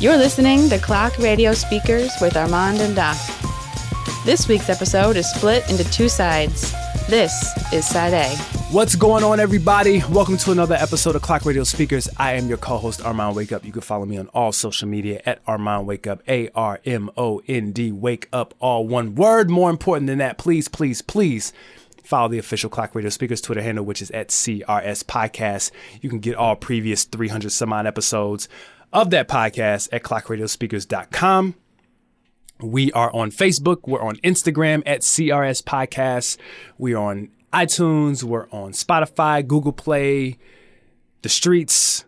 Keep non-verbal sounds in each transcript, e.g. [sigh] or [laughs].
You're listening to Clock Radio Speakers with Armand and Doc. This week's episode is split into two sides. This is side A. What's going on, everybody? Welcome to another episode of Clock Radio Speakers. I am your co-host Armand Wake Up. You can follow me on all social media at Armand Wake Up, A R M O N D Wake Up, all one word. More important than that, please, please, please follow the official Clock Radio Speakers Twitter handle, which is at CRS Podcast. You can get all previous 300 some odd episodes of that podcast at clockradiospeakers.com. We are on Facebook. We're on Instagram at CRS Podcast. We are on iTunes. We're on Spotify, Google Play, the streets,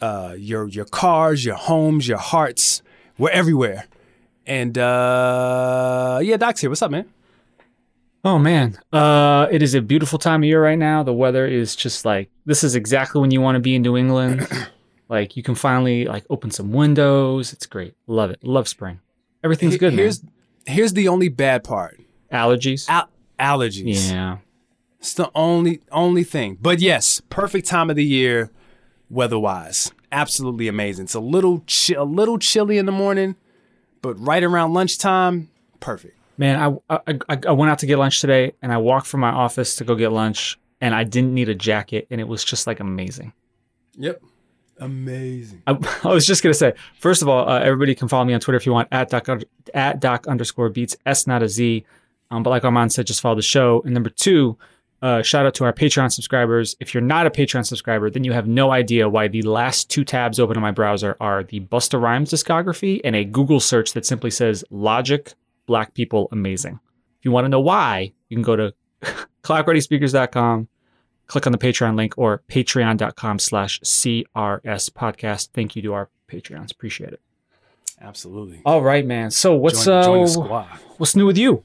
uh, your your cars, your homes, your hearts. We're everywhere. And uh, yeah, Doc's here. What's up, man? Oh man, uh, it is a beautiful time of year right now. The weather is just like this is exactly when you want to be in New England. [clears throat] like you can finally like open some windows. It's great. Love it. Love spring. Everything's good. Here's man. here's the only bad part. allergies. Al- allergies. yeah. It's the only only thing. But yes, perfect time of the year, weather-wise. Absolutely amazing. It's a little chi- a little chilly in the morning, but right around lunchtime, perfect. Man, I I I went out to get lunch today, and I walked from my office to go get lunch, and I didn't need a jacket, and it was just like amazing. Yep. Amazing. I, [laughs] I was just gonna say, first of all, uh, everybody can follow me on Twitter if you want at doc at doc underscore beats s not a z. Um, but like Armand said, just follow the show. And number two, uh, shout out to our Patreon subscribers. If you're not a Patreon subscriber, then you have no idea why the last two tabs open in my browser are the Busta Rhymes discography and a Google search that simply says Logic Black People Amazing. If you want to know why, you can go to [laughs] clockradiospeakers.com click on the Patreon link or patreon.com slash CRS podcast. Thank you to our Patreons. Appreciate it. Absolutely. All right, man. So what's join, join uh squad. what's new with you?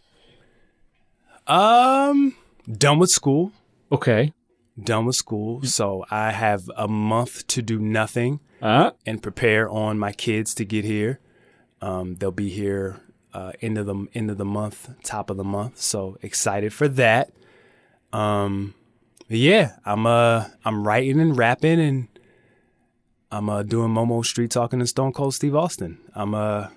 Um, done with school. Okay. Done with school. So I have a month to do nothing. Uh and prepare on my kids to get here. Um, they'll be here uh, end of the end of the month, top of the month. So excited for that. Um, yeah, I'm uh I'm writing and rapping and I'm uh doing Momo Street talking to Stone Cold Steve Austin. I'm uh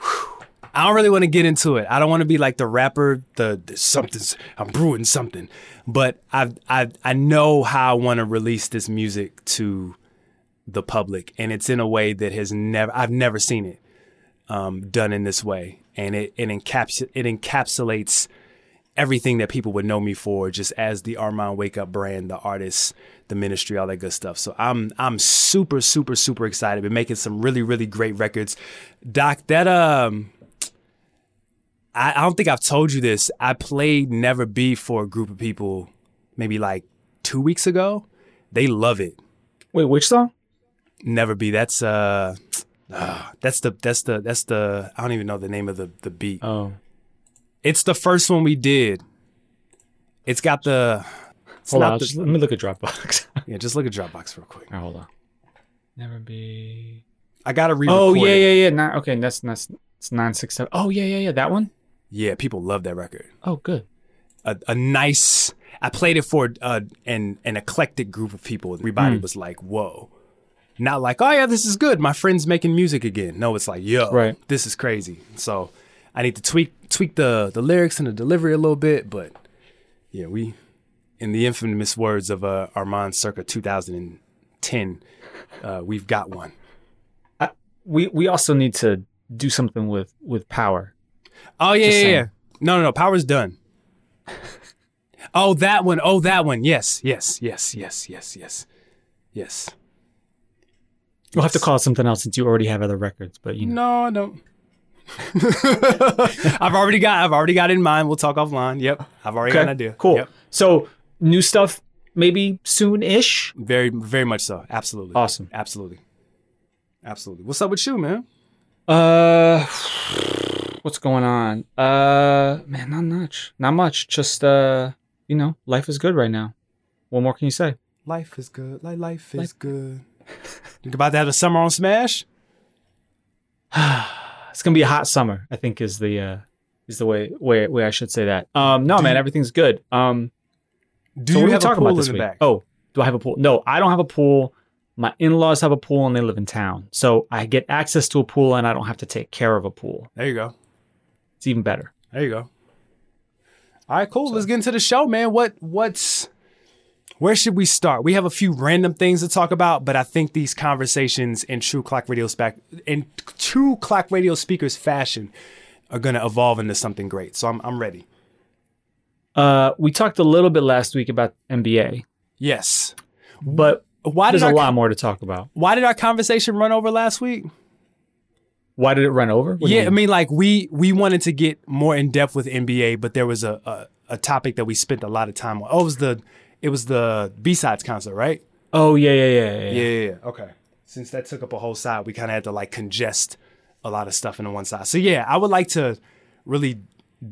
whew. I don't really want to get into it. I don't want to be like the rapper, the, the something's I'm brewing something. But I I I know how I want to release this music to the public, and it's in a way that has never I've never seen it um, done in this way, and it it, encaps- it encapsulates everything that people would know me for, just as the Armand Wake Up brand, the artist, the ministry, all that good stuff. So I'm I'm super super super excited. Been making some really really great records, Doc. That um. I, I don't think I've told you this. I played Never Be for a group of people maybe like two weeks ago. They love it. wait, which song? Never be. That's uh, ah, that's the that's the that's the I don't even know the name of the the beat. Oh. It's the first one we did. It's got the. It's Hold not on, the- just, let me look at Dropbox. [laughs] yeah, just look at Dropbox real quick. All right, hold on. Never be. I gotta read. Oh yeah, yeah, yeah. Nine, okay, that's that's it's nine six seven. Oh yeah, yeah, yeah. That one. yeah. People love that record. Oh, good. A, a nice. I played it for uh, an an eclectic group of people. Everybody was like, "Whoa." Not like, oh yeah, this is good. My friend's making music again. No, it's like, yo, Right. this is crazy. So I need to tweak tweak the the lyrics and the delivery a little bit, but yeah, we in the infamous words of uh, Armand circa 2010, uh, we've got one. We we also need to do something with with power. Oh yeah, yeah, yeah. No, no, no. Power's done. [laughs] oh, that one. Oh, that one. Yes, yes, yes, yes, yes, yes, yes. We'll have to call it something else since you already have other records. But you know. No, I don't. [laughs] I've already got. I've already got it in mind. We'll talk offline. Yep, I've already got an idea. Cool. Yep. So new stuff maybe soon-ish. Very, very much so. Absolutely. Awesome. Absolutely. Absolutely. What's up with you, man? Uh, what's going on? Uh, man, not much. Not much. Just uh, you know, life is good right now. What more can you say? Life is good. Like life is good. [laughs] Think about to have a summer on Smash. [sighs] [sighs] It's gonna be a hot summer. I think is the uh is the way way way I should say that. Um, no, Do man, you- everything's good. Um, Do so you we have pool about in this the week? back? Oh, do I have a pool? No, I don't have a pool. my in-laws have a pool and they live in town. So I get access to a pool and I don't have to take care of a pool. There you go. It's even better. There you go. All right, cool. Let's get into the show, man. What what's where should we start? We have a few random things to talk about, but I think these conversations in true clock radio spec in true clock radio speakers fashion are gonna evolve into something great. So I'm I'm ready. Uh, we talked a little bit last week about NBA, Yes. but Why did there's a lot more to talk about. why did our conversation run over last week? Why did it run over? What Yeah, I mean, like we we wanted to get more in depth with NBA, but there was a, a a topic that we spent a lot of time on. Oh, it was the it was the B sides concert, right? oh yeah, yeah, yeah, yeah. Yeah, yeah, yeah. Okay. Since that took up a whole side, we kind of had to like congest a lot of stuff into one side. So yeah, I would like to really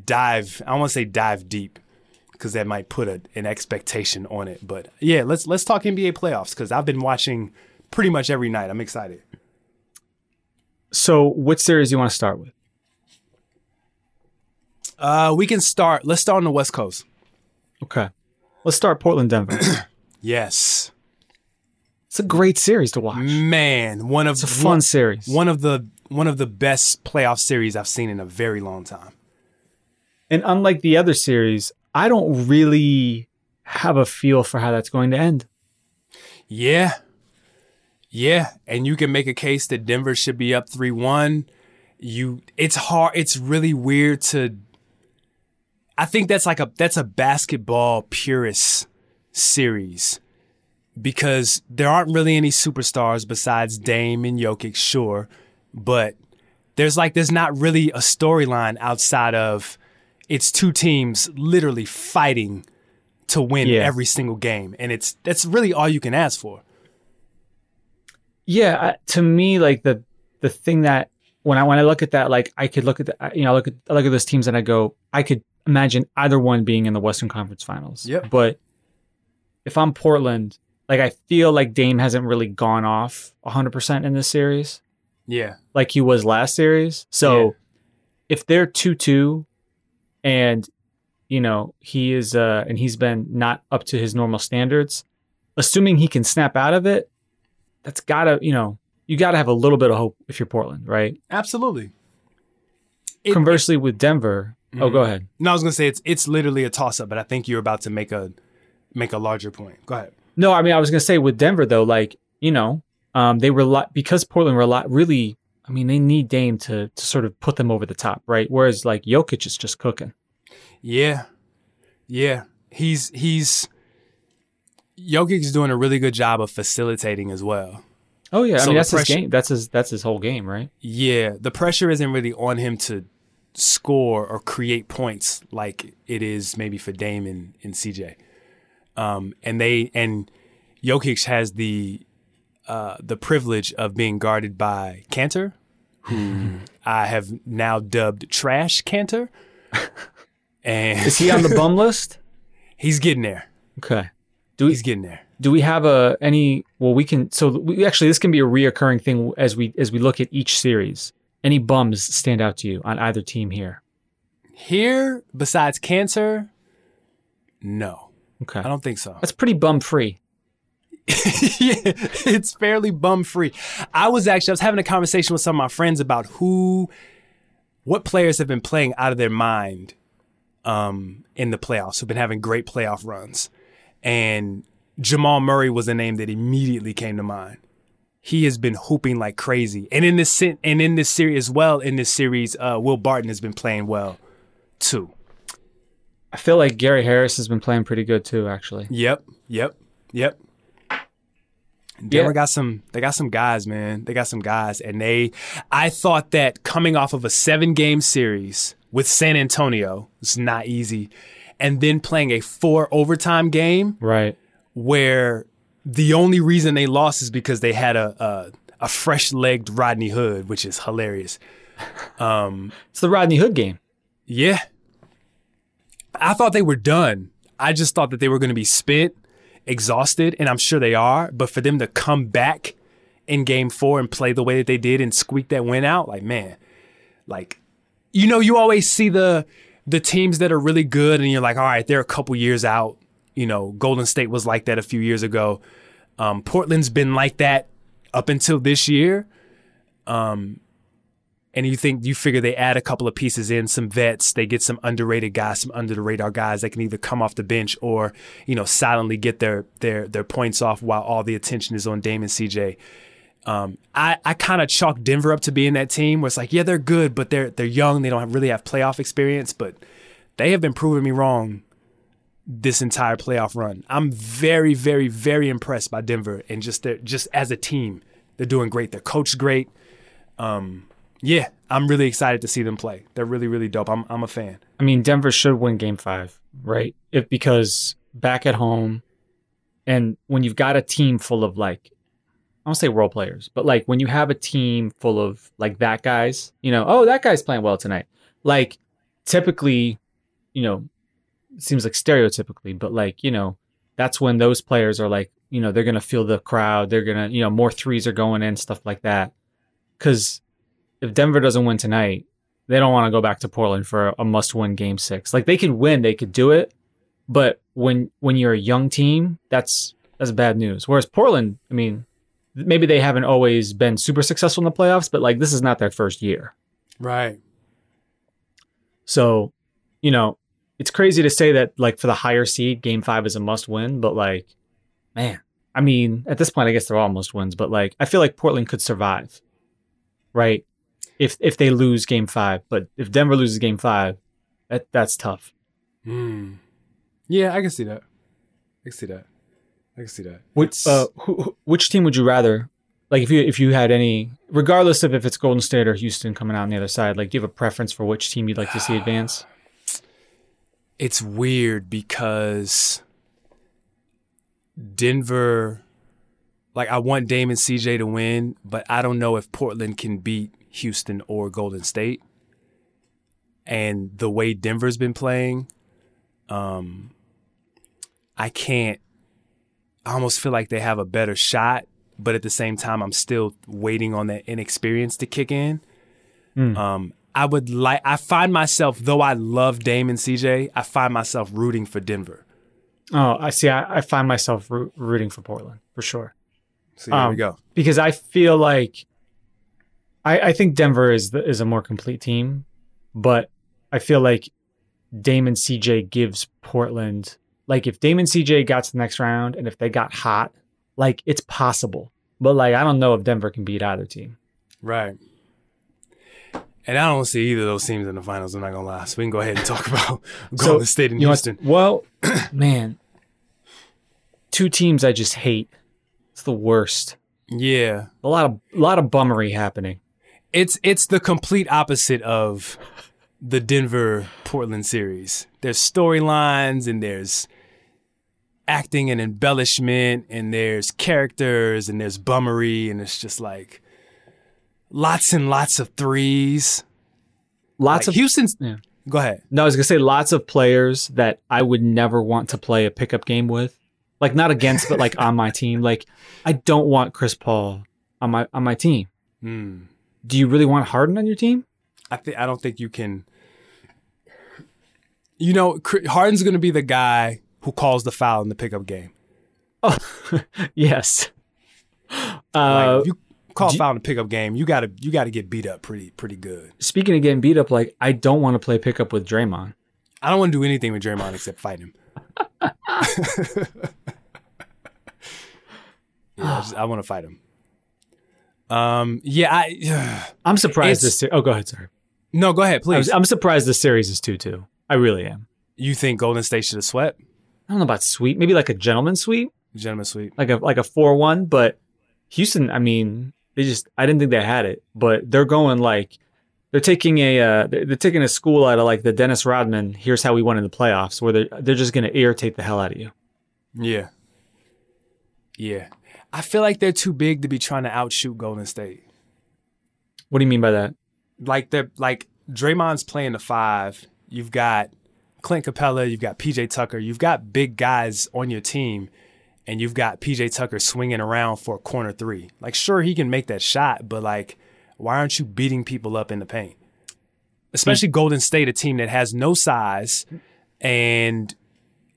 dive. I don't want to say dive deep because that might put a, an expectation on it. But yeah, let's let's talk NBA playoffs because I've been watching pretty much every night. I'm excited. So, which series do you want to start with? Uh, we can start. Let's start on the West Coast. Okay, let's start Portland, Denver. [clears throat] Yes, it's a great series to watch. man, one of It's a fun series. one of the one of the best playoff series I've seen in a very long time. And unlike the other series, I don't really have a feel for how that's going to end. Yeah. Yeah. And you can make a case that Denver should be up 3 1. You it's hard it's really weird to I think that's like a that's a basketball purist series. Because there aren't really any superstars besides Dame and Jokic, sure. But there's like there's not really a storyline outside of it's two teams literally fighting to win Yeah. every single game. And it's that's really all you can ask for. Yeah, I- to me, like the the thing that when I when I look at that, like I could look at the you know I look at I look at those teams and I go, I could imagine either one being in the Western Conference Finals. Yep. But if I'm Portland, like I feel like Dame hasn't really gone off 100 percent in this series, Yeah. like he was last series. So Yeah. if they're two two, and you know he is uh and he's been not up to his normal standards, assuming he can snap out of it, that's gotta you know you gotta have a little bit of hope if you're Portland, right? Absolutely. It- Conversely, with Denver, oh, go ahead. No, I was gonna say it's it's literally a toss up, but I think you're about to make a make a larger point. Go ahead. No, I mean I was gonna say with Denver though, like you know, um, they rely because Portland rely really. I mean, they need Dame to to sort of put them over the top, right? Whereas like Jokic is just cooking. Yeah. Yeah. He's he's Jokic's doing a really good job of facilitating as well. Oh yeah, I So mean the that's his game. That's his that's his whole game, right? Yeah. The pressure isn't really on him to score or create points like it is maybe for Dame and, and CJ. Um and they and Jokic has the uh the privilege of being guarded by Kanter, who [laughs] I have now dubbed Trash Kanter. [laughs] And Is he on the bum list? [laughs] he's getting there. Okay. Do we He's getting there. do we have a any? Well, we can. So we actually this can be a reoccurring thing as we as we look at each series. Any bums stand out to you on either team here? Here, besides cancer, no, Okay, I don't think so. that's pretty bum free. [laughs] yeah, it's fairly bum free. I was actually I was having a conversation with some of my friends about who, what players have been playing out of their mind, um, in the playoffs. Who've been having great playoff runs, and Jamal Murray was a name that immediately came to mind. He has been hooping like crazy, and in this and in this series as well. In this series, uh, Will Barton has been playing well, too. I feel like Gary Harris has been playing pretty good too. Actually, Yep, yep, yep. Denver Yeah. got some. They got some guys, man. They got some guys, and they. I thought that coming off of a seven-game series with San Antonio, it's not easy, and then playing a four overtime game right? where the only reason they lost is because they had a a, a fresh-legged Rodney Hood, which is hilarious. Um, [laughs] it's the Rodney Hood game. Yeah. I thought they were done. I just thought that they were going to be spent, exhausted, and I'm sure they are. But for them to come back in game four and play the way that they did and squeak that win out, like, man, like, you know, you always see the the teams that are really good and you're like, all right, they're a couple years out. You know, Golden State was like that a few years ago. Um, Portland's been like that up until this year. Um, and you think you figure they add a couple of pieces in, some vets, they get some underrated guys, some under the radar guys that can either come off the bench or you know silently get their their their points off while all the attention is on Damon CJ. Um, I I kind of chalk Denver up to being that team where it's like yeah they're good but they're they're young they don't have, really have playoff experience but they have been proving me wrong this entire playoff run. I'm very very very impressed by Denver and just their just as a team they're doing great. They're coached great. Um, yeah, I'm really excited to see them play. They're really, really dope. I'm, I'm a fan. I mean, Denver should win Game Five, right? If because back at home, and when you've got a team full of like, I don't say role players, but like when you have a team full of like that guys, you know, oh that guy's playing well tonight. Like typically, you know, seems like stereotypically, but like you know, that's when those players are like, you know, they're gonna feel the crowd. They're gonna, you know, more threes are going in, stuff like that. Because if Denver doesn't win tonight, they don't want to go back to Portland for a must-win game six. Like they could win, they could do it, but when when you're a young team, that's that's bad news. Whereas Portland, I mean, maybe they haven't always been super successful in the playoffs, but like this is not their first year. Right. So, you know, it's crazy to say that like for the higher seed, game five is a must win, but like, man, I mean, at this point, I guess they're all must wins, but like, I feel like Portland could survive, right? if if they lose game five. But if Denver loses game five, that that's tough. Mm. Yeah, I can see that. I can see that. I can see that. Which uh, who, which team would you rather? Like if you if you had any, regardless of if it's Golden State or Houston coming out on the other side, like do you have a preference for which team you'd like to see advance? It's weird because Denver, like I want Damon CJ to win, but I don't know if Portland can beat Houston or Golden State. And the way Denver's been playing, um, I can't. I almost feel like they have a better shot, but at the same time, I'm still waiting on that inexperience to kick in. Mm. Um, I would like. I find myself, though I love Dame and CJ, I find myself rooting for Denver. Oh, I see. I, I find myself rooting for Portland for sure. So here um, we go. Because I feel like I, I think Denver is the, is a more complete team, but I feel like Damon CJ gives Portland like if Damon CJ got to the next round and if they got hot, like it's possible. But like I don't know if Denver can beat either team. Right. And I don't see either of those teams in the finals. I'm not gonna lie. So we can go ahead and talk [laughs] about Golden so, State and Houston. well, [clears throat] man, two teams I just hate. It's the worst. Yeah, a lot of a lot of bummery happening it's it's the complete opposite of the Denver Portland series. There's storylines and there's acting and embellishment and there's characters and there's bummery and it's just like lots and lots of threes. Lots like of Houston's. Yeah. Go ahead. No, I was gonna say lots of players that I would never want to play a pickup game with. Like not against, but like on my team. Like I don't want Chris Paul on my on my team. Mm do you really want Harden on your team? I think I don't think you can. You know, Harden's going to be the guy who calls the foul in the pickup game. Oh, [laughs] yes. Uh, like you call foul in the pickup game, you gotta you gotta get beat up pretty pretty good. Speaking of getting beat up, like I don't want to play pickup with Draymond. I don't want to do anything with Draymond except fight him. [laughs] yeah, I, just, I want to fight him. Um, yeah, I. [sighs] I'm surprised this. Ser- oh, go ahead, sir. No, go ahead, please. I'm surprised this series is two two. I really am. You think Golden State should have swept? I don't know about sweep. Maybe like a gentleman sweep. Gentleman sweep. Like a like a four one, but Houston. I mean, they just. I didn't think they had it, but they're going like. They're taking a uh, they're, taking a school out of like the Dennis Rodman. Here's how we won in the playoffs, where they're they're just going to irritate the hell out of you. Yeah. Yeah. I feel like they're too big to be trying to outshoot Golden State. What do you mean by that? Like they're like Draymond's playing the five. You've got Clint Capela. you've got PJ Tucker, you've got big guys on your team, and you've got PJ Tucker swinging around for a corner three. Like, sure, he can make that shot, but like, why aren't you beating people up in the paint? Especially mm. Golden State, a team that has no size and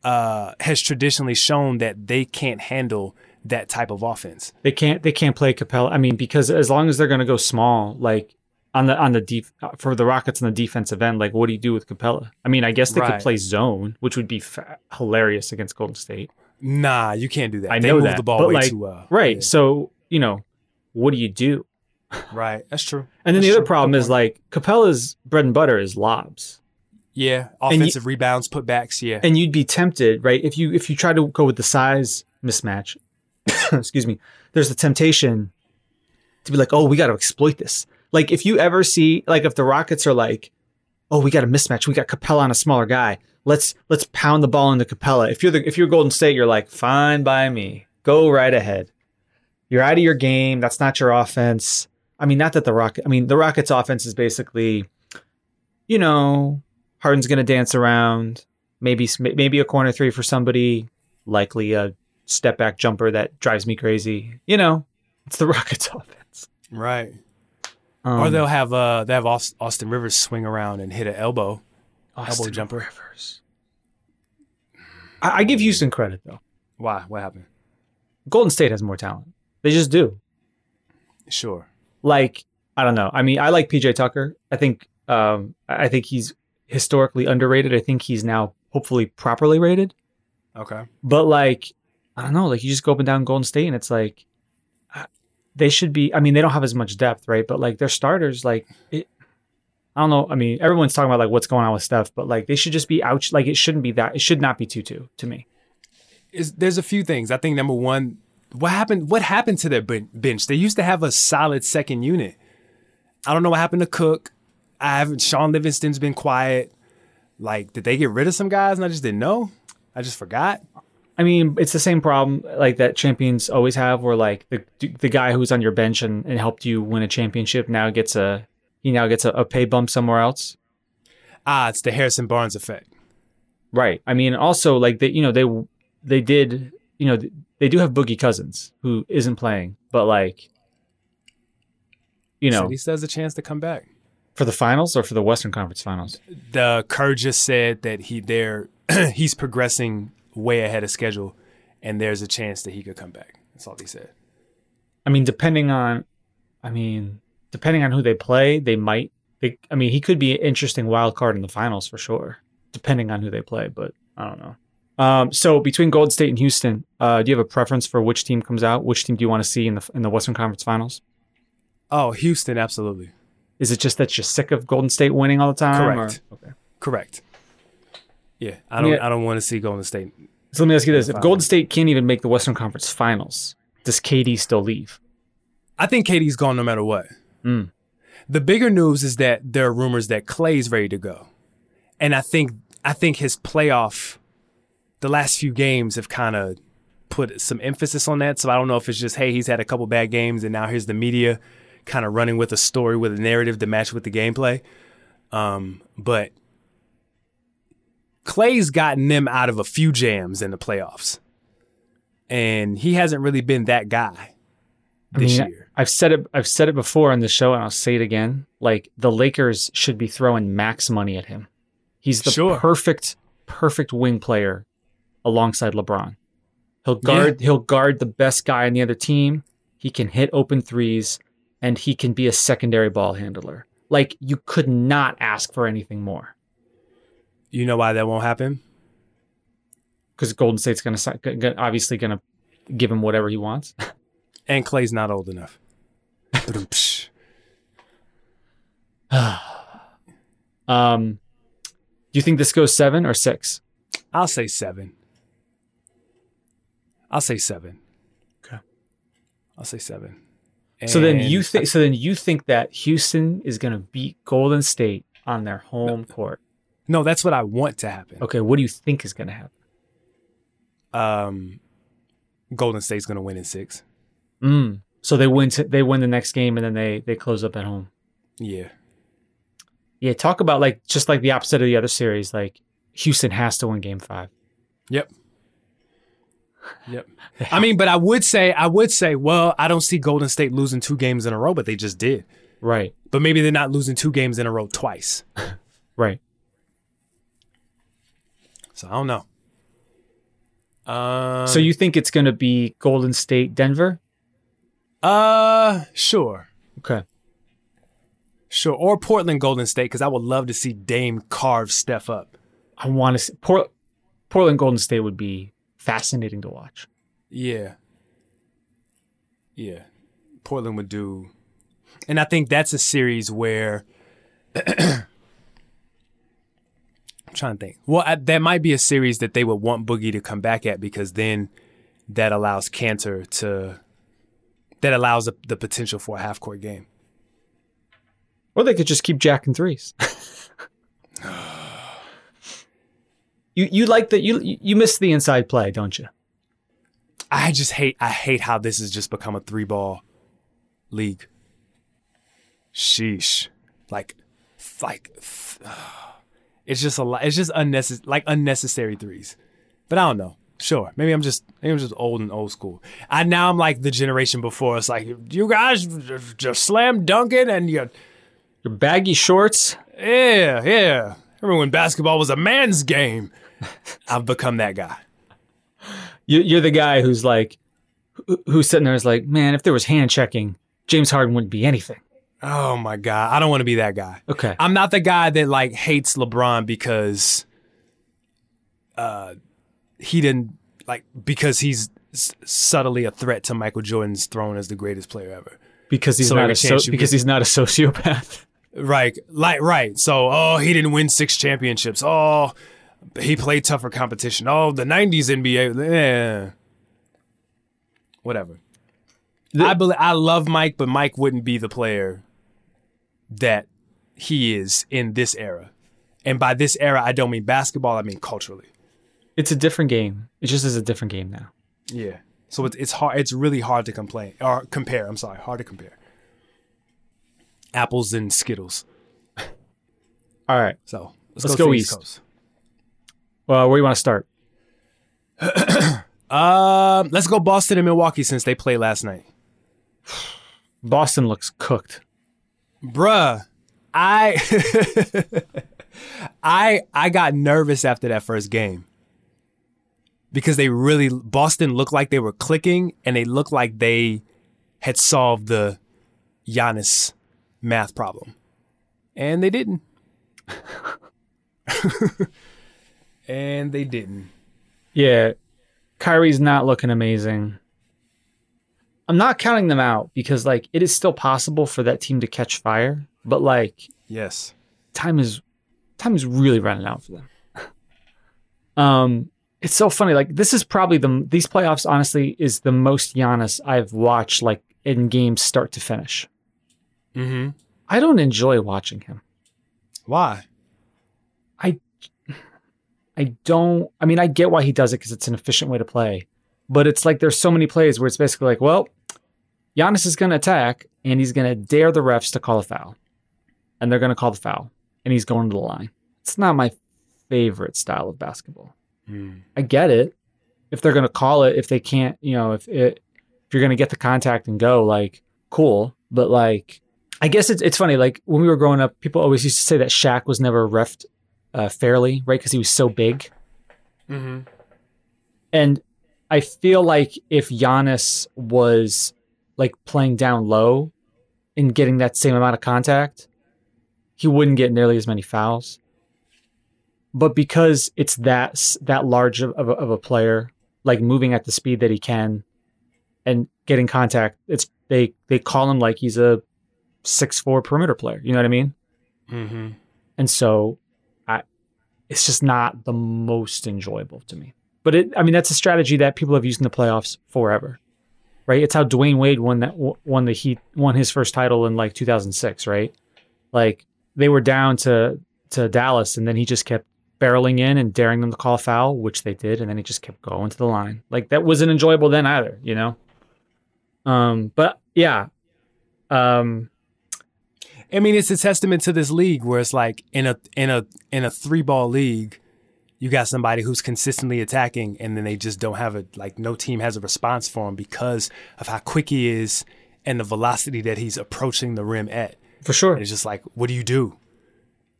uh, has traditionally shown that they can't handle that type of offense. They can't they can't play Capela. I mean, because as long as they're going to go small, like on the on the def- for the Rockets on the defensive end, like what do you do with Capela? I mean, I guess they Right. could play zone, which would be fa- hilarious against Golden State. Nah, you can't do that. I they know move that, the ball but way like, too well. right? Yeah. So you know, what do you do? [laughs] right. That's true. And then That's the other true. problem Good is point. like Capela's bread and butter is lobs. yeah, you- offensive rebounds, putbacks. Yeah, and you'd be tempted, right? If you if you try to go with the size mismatch, [coughs] excuse me, there's the temptation to be like, oh, we got to exploit this. Like if you ever see, like if the Rockets are like, oh, we got a mismatch, we got Capela on a smaller guy, let's let's pound the ball into Capela. If you're the if you're Golden State, you're like, fine by me, go right ahead. You're out of your game. That's not your offense. I mean, not that the Rocket. I mean, the Rockets' offense is basically, you know, Harden's going to dance around. Maybe maybe a corner three for somebody. Likely a step back jumper that drives me crazy. You know, it's the [laughs] Rockets' offense. right. Um, or they'll have uh they have Austin Rivers swing around and hit an elbow. Austin jumper. Rivers. I, I give Houston credit though. Why? What happened? Golden State has more talent. They just do. Sure. like I don't know. I mean, I like PJ Tucker. I think um I think he's historically underrated. I think he's now hopefully properly rated. Okay. But like I don't know, like you just go up and down Golden State and it's like they should be I mean, they don't have as much depth, right? But like their starters like it I don't know. I mean, everyone's talking about like what's going on with Steph, but like they should just be out. Like it shouldn't be that. It should not be two two to me. Is there's a few things. I think number one, what happened? What happened to their bench? They used to have a solid second unit. I don't know what happened to Cook. I haven't. Sean Livingston's been quiet. Like, did they get rid of some guys and I just didn't know? I just forgot. I mean, it's the same problem like that champions always have, where like the the guy who's on your bench and, and helped you win a championship now gets a he now gets a, a pay bump somewhere else. Ah, it's the Harrison Barnes effect. Right. I mean, also like they you know they they did you know they do have Boogie Cousins who isn't playing, but like you know So he still has a chance to come back. for the finals or for the Western Conference Finals. The Kerr just said that he there [clears throat] he's progressing way ahead of schedule, and there's a chance that he could come back. That's all he said. I mean, depending on, I mean, depending on who they play, they might. They, I mean, he could be an interesting wild card in the finals for sure, depending on who they play. But I don't know. Um, so between Golden State and Houston, uh, do you have a preference for which team comes out? Which team do you want to see in the in the Western Conference Finals? Oh, Houston, absolutely. Is it just that you're sick of Golden State winning all the time? Correct. Or, okay. Correct. Yeah, I don't. Yeah. I don't want to see Golden State. So let me ask you this: If Golden State can't even make the Western Conference Finals, does KD still leave? I think KD's gone no matter what. Mm. The bigger news is that there are rumors that Clay's ready to go, and I think I think his playoff, the last few games have kind of put some emphasis on that. So I don't know if it's just hey he's had a couple bad games and now here's the media kind of running with a story with a narrative to match with the gameplay. Um, but Clay's gotten them out of a few jams in the playoffs, and he hasn't really been that guy I this mean, year. I've said it. I've said it before on the show, and I'll say it again. Like the Lakers should be throwing max money at him. He's the Sure. perfect, perfect wing player alongside LeBron. He'll guard. He'll guard the best guy on the other team. He can hit open threes, and he can be a secondary ball handler. Like you could not ask for anything more You know why that won't happen? because Golden State's going to obviously going to give him whatever he wants. [laughs] And Clay's not old enough. Ba-dum-psh. [sighs] Um, do you think this goes seven or six? I'll say seven. I'll say seven. Okay. I'll say seven. So then you think so then you think that Houston is going to beat Golden State on their home court. No, that's what I want to happen. Okay, what do you think is going to happen? Um, Golden State's going to win in six. Mm. So they win t- they win the next game and then they they close up at home. Yeah. Yeah, talk about like just like the opposite of the other series like Houston has to win game 5. Yep. Yep. [laughs] I mean, but I would say, I would say, well, I don't see Golden State losing two games in a row, but they just did. Right. But maybe they're not losing two games in a row twice. [laughs] Right. So I don't know. Um, so you think it's going to be Golden State, Denver? Uh, sure, Okay. sure, or Portland, Golden State, because I would love to see Dame carve Steph up. I want to see Port, Portland, Golden State would be fascinating to watch. Yeah, yeah, Portland would do, and I think that's a series where. [clears throat] I'm trying to think. Well, I, that might be a series that they would want Boogie to come back at because then that allows Kanter to that allows the, the potential for a half court game. Or they could just keep jacking threes. [laughs] you you like that you you miss the inside play, don't you? I just hate I hate how this has just become a three ball league. Sheesh. Like like it's just a lot it's just unnecessary like unnecessary threes. But I don't know. Sure. Maybe I'm just maybe I'm just old and old school. I now I'm like the generation before. It's like you guys just slam dunking and you Your baggy shorts. yeah, yeah. Remember when basketball was a man's game? [laughs] I've become that guy. You, you're the guy who's like, who's sitting there is like, man, if there was hand checking, James Harden wouldn't be anything. Oh my god, I don't want to be that guy. Okay. I'm not the guy that like hates LeBron because uh he didn't like because he's s- subtly a threat to Michael Jordan's throne as the greatest player ever. because he's So not a so, because he's not a sociopath. [laughs] Right, like right. So, oh, he didn't win six championships. Oh, he played tougher competition. Oh, the '90s NBA. Yeah, whatever. I believe I love Mike, but Mike wouldn't be the player that he is in this era. And by this era, I don't mean basketball. I mean culturally. It's a different game. It just is a different game now. Yeah. So it's it's hard. It's really hard to complain or compare. I'm sorry, hard to compare. Apples and Skittles. [laughs] All right. So let's, Let's go, go east. Coast. Well, where do you want to start? [clears throat] Um, let's go Boston and Milwaukee since they played last night. [sighs] Boston looks cooked. Bruh, I [laughs] I I got nervous after that first game. Because they really Boston looked like they were clicking and they looked like they had solved the Giannis math problem. And they didn't. [laughs] and they didn't. Yeah. Kyrie's not looking amazing. I'm not counting them out because like it is still possible for that team to catch fire, but like Yes. time is time is really running out for them. [laughs] um it's so funny like this is probably the these playoffs honestly is the most Giannis I've watched like in games start to finish. Mm-hmm. I don't enjoy watching him. Why? I don't. I mean, I get why he does it because it's an efficient way to play, but it's like there's so many plays where it's basically like, well, Giannis is going to attack and he's going to dare the refs to call a foul, and they're going to call the foul, and he's going to the line. It's not my favorite style of basketball. Mm. I get it if they're going to call it. If they can't, you know, if it, if you're going to get the contact and go, like cool, but like. I guess it's it's funny. Like when we were growing up, people always used to say that Shaq was never refed uh, fairly, right? Because he was so big. Mm-hmm. And I feel like if Giannis was like playing down low and getting that same amount of contact, he wouldn't get nearly as many fouls. But because it's that that large of, of, a, of a player, like moving at the speed that he can, and getting contact, it's they they call him like he's a six four perimeter player. You know what I mean? Mm-hmm. and so I, it's just not the most enjoyable to me. But it, I mean, that's a strategy that people have used in the playoffs forever, right? It's how Dwyane Wade won that won the Heat won his first title in like 2006, right? Like they were down to to Dallas, and then he just kept barreling in and daring them to call a foul, which they did, and then he just kept going to the line. Like that wasn't enjoyable then either, you know. Um, but yeah, um, I mean, it's a testament to this league where it's like in a in a in a three ball league, you got somebody who's consistently attacking, and then they just don't have a like no team has a response for him because of how quick he is and the velocity that he's approaching the rim at. for sure. And it's just like, what do you do?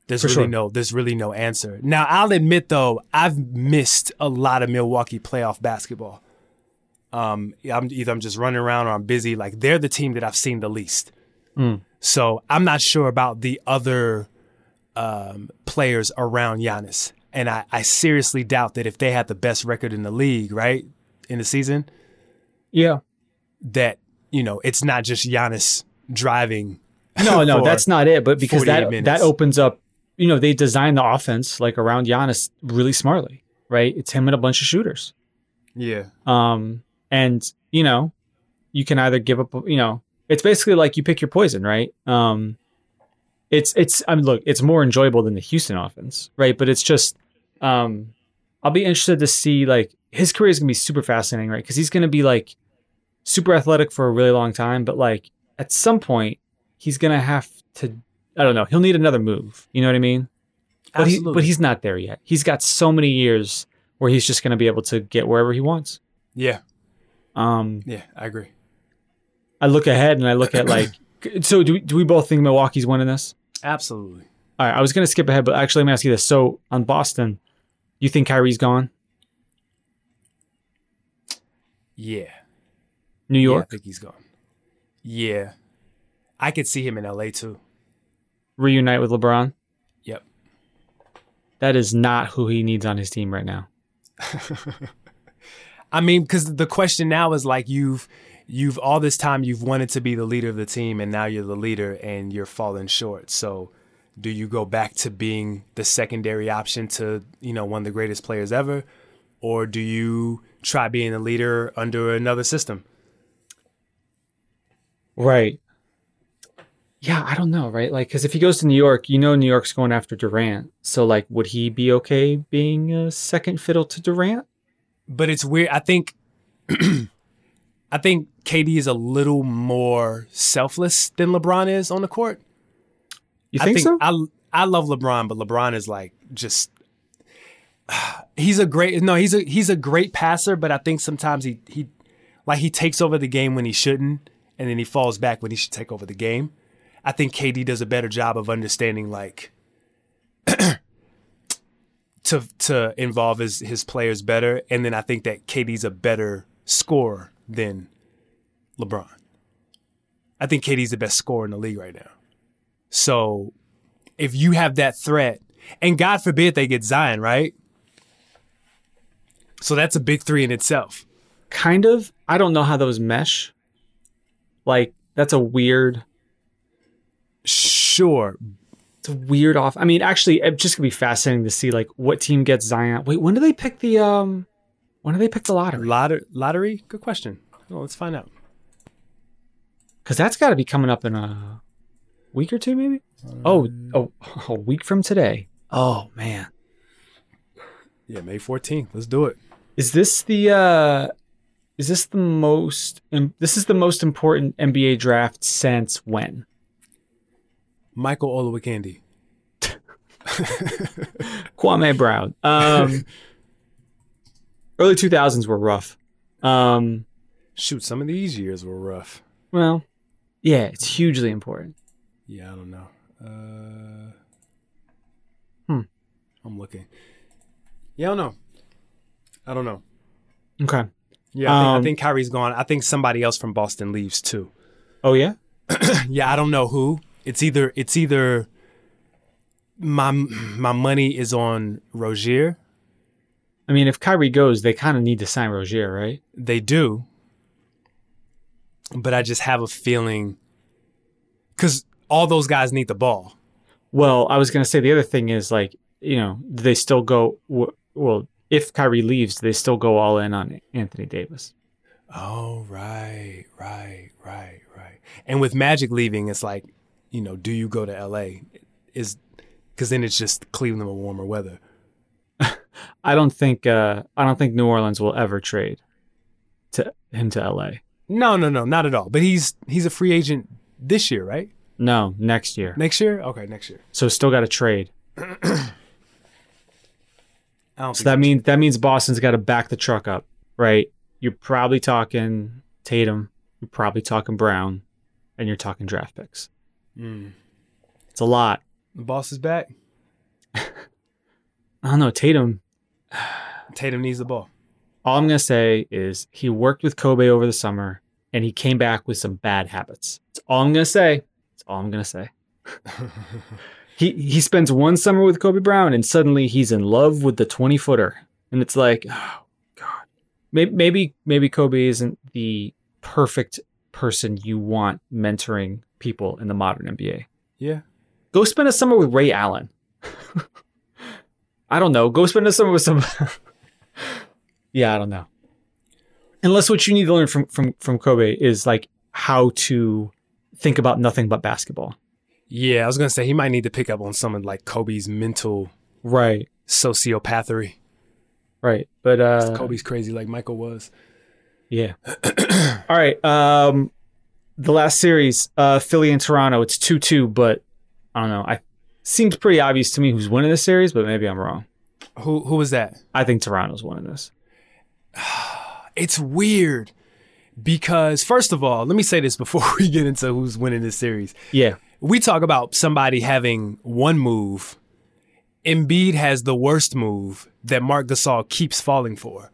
There's For really sure. no there's really no answer. Now I'll admit though, I've missed a lot of Milwaukee playoff basketball. Um, I'm either I'm just running around or I'm busy. Like they're the team that I've seen the least. Mm. So I'm not sure about the other um, players around Giannis, and I, I seriously doubt that if they had the best record in the league, right, in the season, Yeah. that you know it's not just Giannis driving. No, no, [laughs] that's not it. But because that minutes. that opens up, you know, they designed the offense like around Giannis really smartly, right? It's him and a bunch of shooters. yeah, Um, and you know, you can either give up, you know, it's basically like you pick your poison, right? Um, it's it's I mean, look, it's more enjoyable than the Houston offense, right? But it's just, um, I'll be interested to see like his career is gonna be super fascinating, right? Because he's gonna be like super athletic for a really long time, but like at some point he's gonna have to, I don't know, he'll need another move. You know what I mean? But he, Absolutely. but he's not there yet. He's got so many years where he's just gonna be able to get wherever he wants. yeah, Um, yeah. I agree. I look ahead and I look at like, [clears throat] so do we, do we both think Milwaukee's winning this? Absolutely. All right, I was gonna skip ahead, but actually, let me ask you this: so on Boston, you think Kyrie's gone? Yeah. New Yeah, I York think he's gone. Yeah. I could see him in LA too. Reunite with LeBron? Yep. That is not who he needs on his team right now. [laughs] I mean, because the question now is like you've you've all this time you've wanted to be the leader of the team and now you're the leader and you're falling short. So do you go back to being the secondary option to, you know, one of the greatest players ever? Or do you try being a leader under another system? Right. Yeah, I don't know, right? Like, because if he goes to New York, you know, New York's going after Durant. So, like, would he be okay being a second fiddle to Durant? But it's weird. I think [clears throat] I think KD is a little more selfless than LeBron is on the court. You I think, so? I I love LeBron, but LeBron is like just [sighs] he's a great no, he's a he's a great passer, but I think sometimes he he like he takes over the game when he shouldn't, and then he falls back when he should take over the game. I think KD does a better job of understanding like [clears throat] to to involve his his players better, and then I think that KD's a better scorer than LeBron. I think KD's the best scorer in the league right now. So if you have that threat, and God forbid they get Zion, right? So that's a big three in itself. kind of. I don't know how those mesh. Like, that's a weird. Sure. It's a weird off. I mean, actually, it's just gonna be fascinating to see like what team gets Zion. Wait, when do they pick the um? When do they pick the lottery? Lotter- lottery? Good question. Well, let's find out. Because that's got to be coming up in a week or two, maybe. Oh, oh, [laughs] a week from today. Oh man, Yeah, May 14th. Let's do it. is this the uh? Is this the most? im- This is the most important NBA draft since when? Michael Olowokandi. [laughs] Kwame Brown. Um, [laughs] early two thousands were rough. Um, Shoot, some of these years were rough. well, yeah, it's hugely important. Yeah, I don't know. Uh, Hmm. I'm looking. Yeah, I don't know. I don't know. Okay. Yeah, I think, I Um, think Kyrie's gone. I think somebody else from Boston leaves too. Oh yeah. [clears throat] Yeah, I don't know who. It's either it's either my my money is on Rozier. I mean, if Kyrie goes, they kind of need to sign Rozier, right? They do, but I just have a feeling because all those guys need the ball. Well, I was gonna say the other thing is like, you know, they still go? Well, if Kyrie leaves, they still go all in on Anthony Davis. Oh, right, right, right, right. And with Magic leaving, it's like, you know, do you go to LA? Is because then it's just Cleveland with warmer weather. [laughs] I don't think. Uh, I don't think New Orleans will ever trade to him to LA. No, no, no, not at all. But he's he's a free agent this year, right? No, next year. Next year? Okay, next year. So still got to trade. [clears throat] I don't So that means that means Boston's got to back the truck up, right? You're probably talking Tatum. You're probably talking Brown, and you're talking draft picks. Mm. It's a lot. the boss is back. I don't know. Tatum. Tatum needs the ball. All I'm gonna say is he worked with Kobe over the summer, and he came back with some bad habits. That's all I'm gonna say. That's all I'm gonna say. [laughs] he he spends one summer with Kobe Brown, and suddenly he's in love with the 20 footer, and it's like, oh god, maybe maybe maybe Kobe isn't the perfect person you want mentoring people in the modern NBA. Yeah. Go spend a summer with Ray Allen. [laughs] I don't know. Go spend a summer with some. [laughs] yeah, I don't know. Unless what you need to learn from from from Kobe is like how to think about nothing but basketball. Yeah, I was gonna say he might need to pick up on some of like Kobe's mental Right. sociopathy. Right. But uh Kobe's crazy like Michael was. Yeah. [clears throat] All right. Um the last series, uh Philly and Toronto, it's 2-2, but I don't know. I seems pretty obvious to me who's winning this series, but maybe I'm wrong. Who who was that? I think Toronto's winning this. [sighs] It's weird because first of all, let me say this before [laughs] we get into who's winning this series. Yeah. We talk about somebody having one move. Embiid has the worst move that Marc Gasol keeps falling for.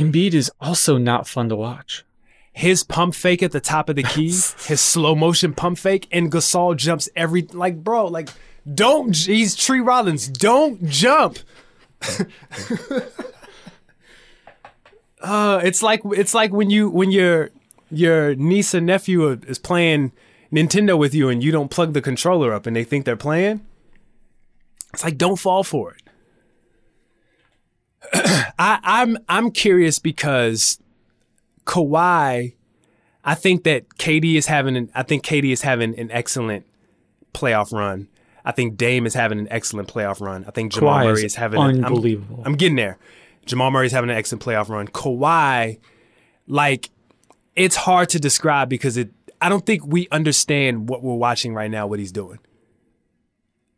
Embiid is also not fun to watch. His pump fake at the top of the key, [laughs] his slow motion pump fake, and Gasol jumps every like, bro, like, don't. He's Tree Rollins. Don't jump. [laughs] uh, it's like it's like when you when your your niece and nephew is playing Nintendo with you and you don't plug the controller up and they think they're playing. It's like don't fall for it. [clears throat] I, I'm I'm curious because Kawhi, I think that KD is having an I think KD is having an excellent playoff run. I think Dame is having an excellent playoff run. I think Jamal Kawhi Murray is having an- I'm- unbelievable. I'm, getting there. Jamal Murray is having an excellent playoff run. Kawhi, like, it's hard to describe because it. I don't think we understand what we're watching right now. What he's doing.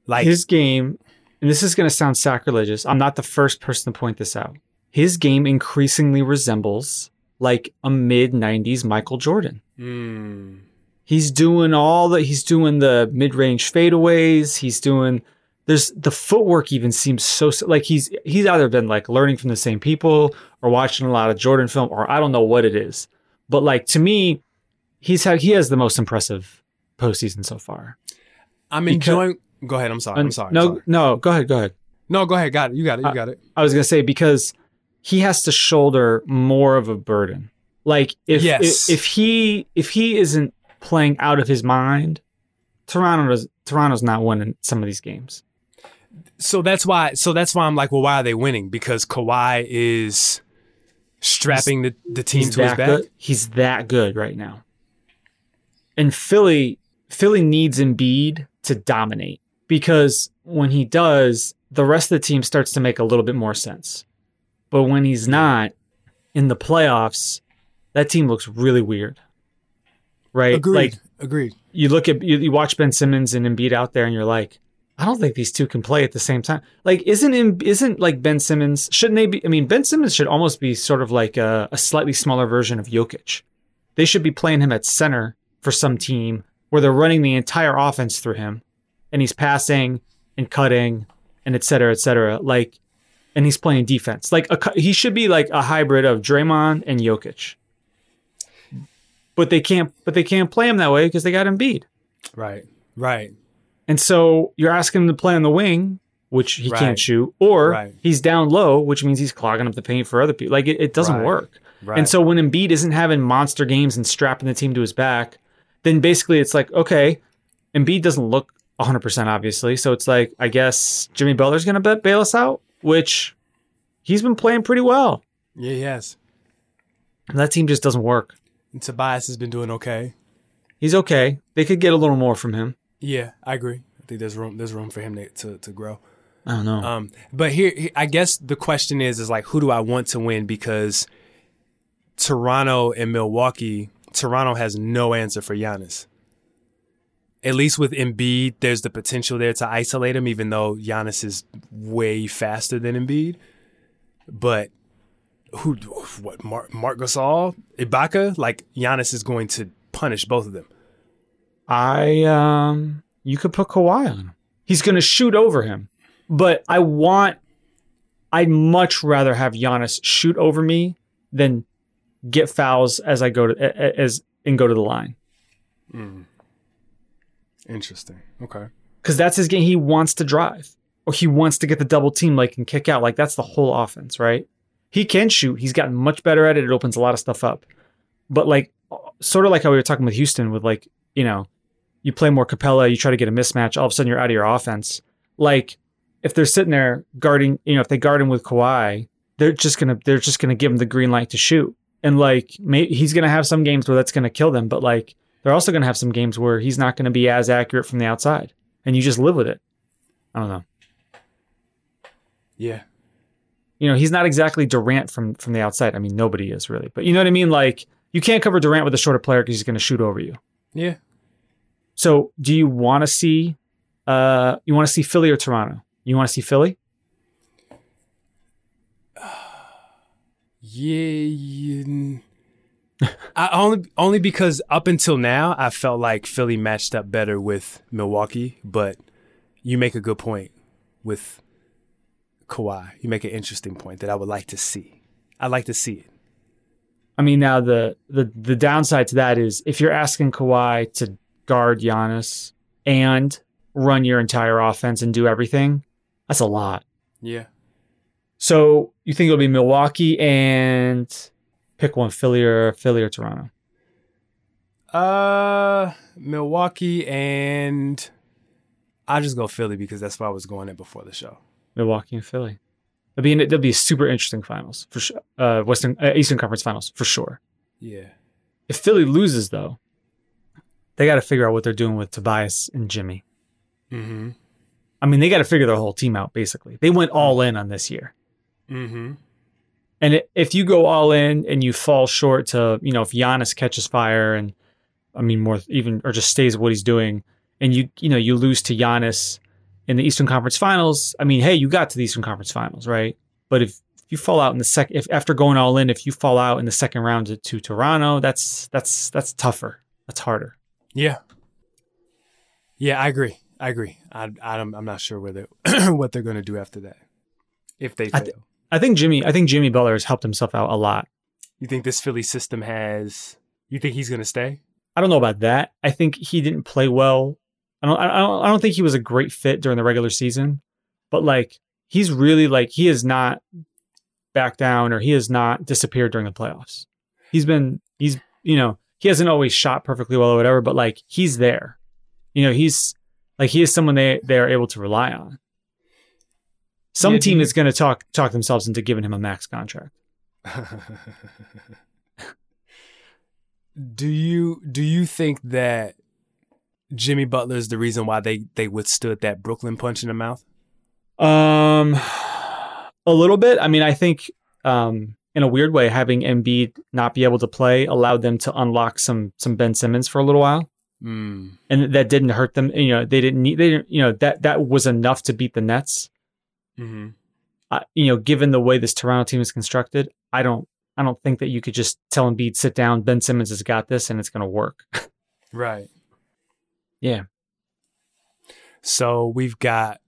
Like his game, and this is going to sound sacrilegious. I'm not the first person to point this out. His game increasingly resembles like a mid 90s Michael Jordan. mm, He's doing all the he's doing the mid-range fadeaways, he's doing there's the footwork even seems so like he's he's either been like learning from the same people or watching a lot of Jordan film or I don't know what it is. But like to me, he's had he has the most impressive postseason so far. I'm Because- enjoying. Go ahead. I'm sorry. I'm sorry. I'm No, sorry. no, go ahead, go ahead. No, go ahead. Got it. You got it. You got it. I was gonna say because he has to shoulder more of a burden. Like if Yes. if, if he if he isn't playing out of his mind, Toronto's Toronto's not winning some of these games. So that's why. So that's why I'm like, well, why are they winning? Because Kawhi is strapping the, the team to his back. good. He's that good right now. And Philly Philly needs Embiid to dominate because when he does, the rest of the team starts to make a little bit more sense. But when he's not in the playoffs, that team looks really weird. Right? Agreed. Like Agreed. you look at you, you watch Ben Simmons and Embiid out there and you're like, I don't think these two can play at the same time. Like isn't isn't like Ben Simmons shouldn't they be I mean Ben Simmons should almost be sort of like a, a slightly smaller version of Jokic. They should be playing him at center for some team where they're running the entire offense through him and he's passing and cutting and et cetera, et cetera. Like and he's playing defense. Like a, he should be like a hybrid of Draymond and Jokic. But they can't but they can't play him that way because they got Embiid. Right. Right. And so you're asking him to play on the wing, which he Right. can't shoot, or Right. he's down low, which means he's clogging up the paint for other people. Like it, it doesn't Right. work. Right. And so when Embiid isn't having monster games and strapping the team to his back, then basically it's like, okay, Embiid doesn't look 100% obviously. So it's like, I guess Jimmy Butler's going to bail us out, which he's been playing pretty well. yeah, yes. And that team just doesn't work. And Tobias has been doing okay. He's okay. They could get a little more from him. Yeah, I agree. I think there's room. There's room for him to to, to grow. I don't know. Um, but here, here- I guess the question is, is like, who do I want to win? Because Toronto and Milwaukee, Toronto has no answer for Giannis. At least with Embiid, there's the potential there to isolate him, even though Giannis is way faster than Embiid. But who, what, Marc, Marc Gasol, Ibaka, like Giannis is going to punish both of them. I um you could put Kawhi on him. He's gonna shoot over him. But I want, I'd much rather have Giannis shoot over me than get fouls as I go to as and go to the line. Interesting. Okay. because that's his game. He wants to drive or he wants to get the double team, like and kick out. Like that's the whole offense, right? He can shoot. He's gotten much better at it. It opens a lot of stuff up. But like, sort of like how we were talking with Houston, with like, you know, you play more Capela, you try to get a mismatch. All of a sudden, you're out of your offense. Like, if they're sitting there guarding, you know, if they guard him with Kawhi, they're just gonna they're just gonna give him the green light to shoot. And like, may, he's gonna have some games where that's gonna kill them. But like, they're also gonna have some games where he's not gonna be as accurate from the outside, and you just live with it. I don't know. Yeah. you know, he's not exactly Durant from from the outside. I mean, nobody is really, but you know what I mean. Like, you can't cover Durant with a shorter player because he's going to shoot over you. Yeah. So, do you want to see, uh, you want to see Philly or Toronto? You want to see Philly? [sighs] Yeah. yeah. I only only because up until now I felt like Philly matched up better with Milwaukee, but you make a good point with Kawhi. You make an interesting point that I would like to see. I'd like to see it. I mean, now the the the downside to that is if you're asking Kawhi to guard Giannis and run your entire offense and do everything, that's a lot. Yeah. So you think it'll be Milwaukee and pick one, Philly or Philly or Toronto? Uh, Milwaukee and I'll just go Philly because that's why I was going at before the show. Milwaukee and Philly. It'll be it'll be a super interesting finals for sure. Uh, Western uh, Eastern Conference Finals for sure. Yeah. If Philly loses though, they got to figure out what they're doing with Tobias and Jimmy. Mm-hmm. I mean, they got to figure their whole team out. Basically, they went all in on this year. Mm-hmm. And if you go all in and you fall short to, you know, if Giannis catches fire and, I mean, more even or just stays what he's doing, and you you know you lose to Giannis in the Eastern Conference Finals. I mean, hey, you got to the Eastern Conference Finals, right? But if, you fall out in the second, if after going all in, if you fall out in the second round to, to Toronto, that's that's that's tougher. That's harder. Yeah. Yeah, I agree. I agree. I, I I'm not sure whether [clears throat] what they're going to do after that. If they I fail. th- I think Jimmy. I think Jimmy Butler has helped himself out a lot. you think this Philly system has? You think he's going to stay? I don't know about that. I think he didn't play well. I don't, I don't. I don't think he was a great fit during the regular season, but like he's really like he has not back down or he has not disappeared during the playoffs. He's been he's you know he hasn't always shot perfectly well or whatever, but like he's there. You know he's like he is someone they they are able to rely on. Some Yeah, team is going to talk talk themselves into giving him a max contract. [laughs] do you do you think that Jimmy Butler is the reason why they they withstood that Brooklyn punch in the mouth? Um, [sighs] a little bit. I mean, I think um, in a weird way, having Embiid not be able to play allowed them to unlock some some Ben Simmons for a little while, Mm. and that didn't hurt them. You know, they didn't need. They didn't. You know that that was enough to beat the Nets. Hmm Uh, you know, given the way this Toronto team is constructed, I don't. I don't think that you could just tell Embiid sit down. Ben Simmons has got this, and it's going to work. [laughs] Right. Yeah. So we've got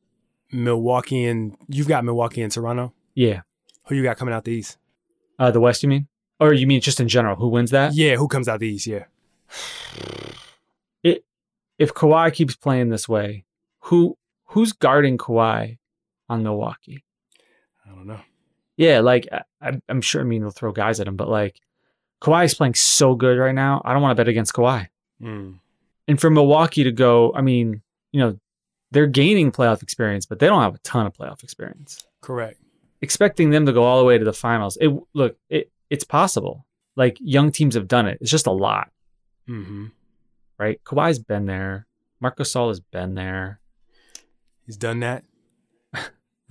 Milwaukee and you've got Milwaukee and Toronto. yeah. Who you got coming out the East? Uh, the West, you mean? Or you mean just in general? Who wins that? Yeah, who comes out the East? Yeah. [sighs] It, if Kawhi keeps playing this way, who who's guarding Kawhi on Milwaukee? I don't know. Yeah, like I, I'm- I'm sure. I mean, they'll throw guys at him, but like Kawhi's playing so good right now. I don't want to bet against Kawhi. Mm. And for Milwaukee to go, I mean, you know, they're gaining playoff experience, but they don't have a ton of playoff experience. Correct. Expecting them to go all the way to the finals, it look it it's possible. Like young teams have done it. It's just a lot, Mm-hmm. right? Kawhi's been there. Marco Gasol has been there. He's done that.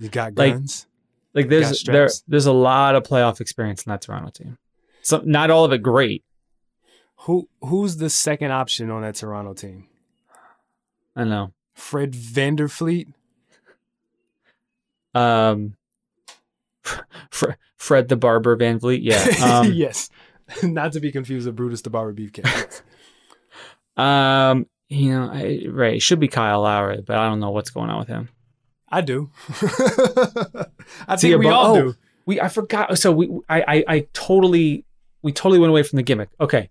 He's got Like- guns. Like Got there's there there's a lot of playoff experience in that Toronto team. So not all of it great. who who's the second option on that Toronto team? I know. Fred VanVleet. Um, Fre- Fred the Barber VanVleet. Yeah. [laughs] Um, yes. [laughs] Not to be confused with Brutus the Barber Beefcake. [laughs] um, you know, I, right. It should be Kyle Lowry, but I don't know what's going on with him. I do. [laughs] I think we all oh, do. We I forgot. So we I, I I totally we totally went away from the gimmick. Okay,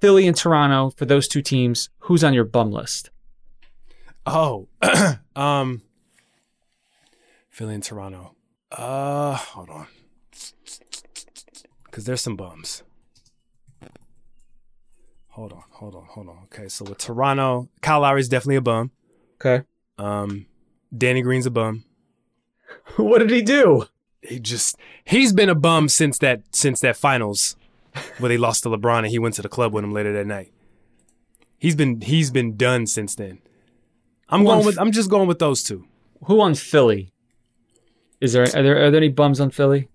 Philly and Toronto for those two teams. Who's on your bum list? Oh, [clears throat] um, Philly and Toronto. Uh, hold on, because there's some bums. Hold on, hold on, hold on. Okay, so with Toronto, Kyle Lowry's definitely a bum. Okay. Um, Danny Green's a bum. [laughs] what did he do? He just he's been a bum since that since that finals where they lost to LeBron and he went to the club with him later that night. He's been he's been done since then. I'm Who going with I'm just going with those two. Who on Philly? Is there are there are there any bums on Philly?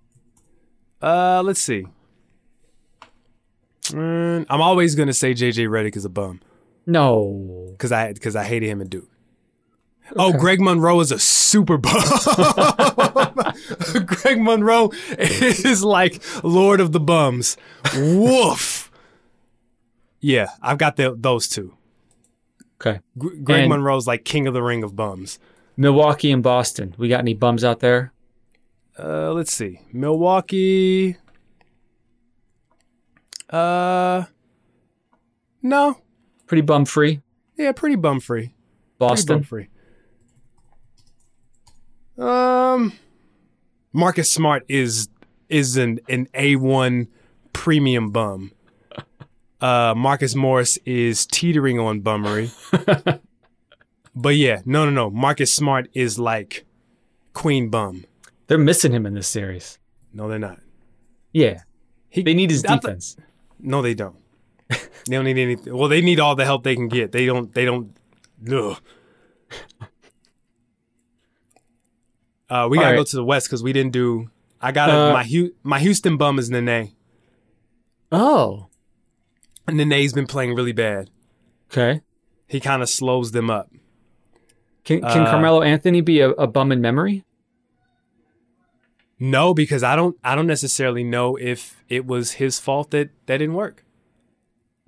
Uh, let's see. Mm, I'm always gonna say JJ Redick is a bum No. because I because I hated him in Duke. Oh, Greg Monroe is a super bum. [laughs] Greg Monroe is like Lord of the Bums. Woof. Yeah, I've got the, those two. Okay. Gr- Greg And- Monroe's like king of the ring of bums. Milwaukee and Boston. We got any bums out there? Uh, let's see. Milwaukee. Uh, no. Pretty bum free. Yeah, pretty bum free. Pretty Boston. bum free. Um, Marcus Smart is is an an A one premium bum. [laughs] Uh, Marcus Morris is teetering on bummery. [laughs] but yeah, no, no, no. Marcus Smart is like queen bum. They're missing him in this series. No, they're not. Yeah. He, They need his I th- defense. No, they don't. [laughs] they don't need anything. Well, they need all the help they can get. They don't. They don't. Ugh. Uh, we All gotta go right. to the west because we didn't do. I got Uh, my Hu- my Houston bum is Nene. oh. Nene's been playing really bad. Okay. He kind of slows them up. Can can Uh, Carmelo Anthony be a, a bum in memory? No, because I don't. I don't necessarily know if it was his fault that that didn't work.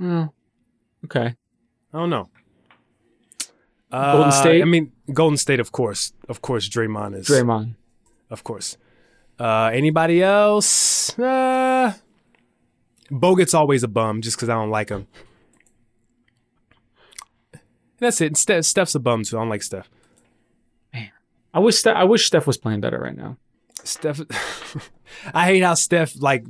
Oh. Okay. I don't know. Golden Uh, State? I mean, Golden State, of course. Of course, Draymond is. Draymond. Of course. Uh, anybody else? Uh, Bogut's always a bum just because I don't like him. That's it. Steph, Steph's a bum too. I don't like Steph. Man, I wish Ste- I wish Steph was playing better right now. Steph, [laughs] I hate how Steph like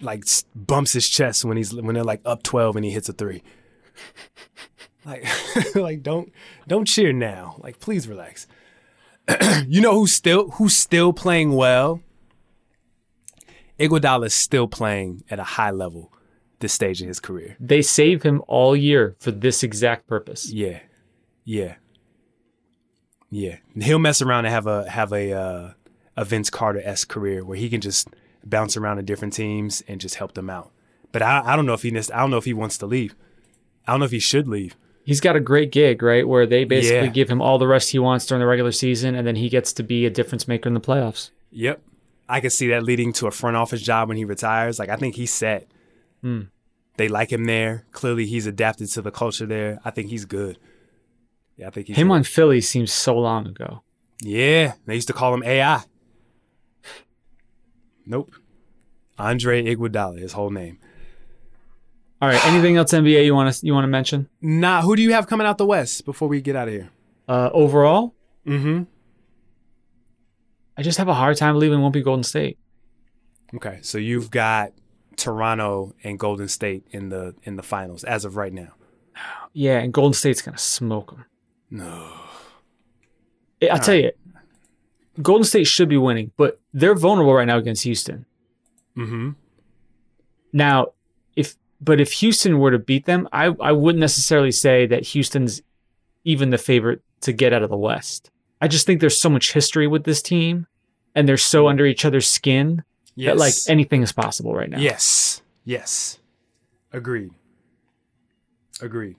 like bumps his chest when he's when they're like up twelve and he hits a three. Like, [laughs] like don't don't cheer now. Like, please relax. [clears throat] you know who's still who's still playing well? Iguodala is still playing at a high level this stage in his career. They save him all year for this exact purpose. Yeah, yeah, yeah. He'll mess around and have a have a uh, a Vince Carter esque career where he can just bounce around to different teams and just help them out. But I, I don't know if he I don't know if he wants to leave. I don't know if he should leave. He's got a great gig, right? Where they basically Yeah. give him all the rest he wants during the regular season, and then he gets to be a difference maker in the playoffs. Yep, I could see that leading to a front office job when he retires. Like I think he's set. Hmm. They like him there. Clearly, he's adapted to the culture there. I think he's good. Yeah, I think he's Him good. on Philly seems so long ago. Yeah, they used to call him AI. Nope. Andre Iguodala, his whole name. All right. Anything else NBA you want to you want to mention? Nah, who do you have coming out the West before we get out of here? Uh, overall, Mm-hmm. I just have a hard time believing it won't be Golden State. Okay, so you've got Toronto and Golden State in the in the finals as of right now. Yeah, and Golden State's gonna smoke them. No. I'll tell you, Golden State should be winning, but they're vulnerable right now against Houston. Mm-hmm. Now, but if Houston were to beat them, I I wouldn't necessarily say that Houston's even the favorite to get out of the West. I just think there's so much history with this team, and they're so under each other's skin Yes. that like anything is possible right now. Yes. Yes. Agreed. Agreed.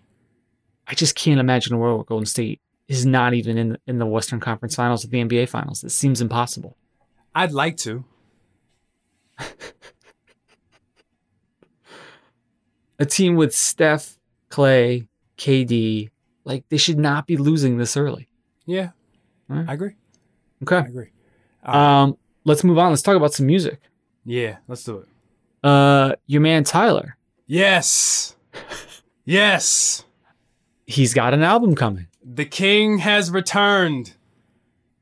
I just can't imagine a world where Golden State is not even in the, in the Western Conference Finals or the NBA Finals. It seems impossible. I'd like to. [laughs] A team with Steph, Clay, KD, like they should not be losing this early. Yeah. I agree. Okay, I agree. Um, let's move on. Let's talk about some music. Yeah, let's do it. Uh, your man Tyler, Yes. yes. he's got an album coming. The king has returned.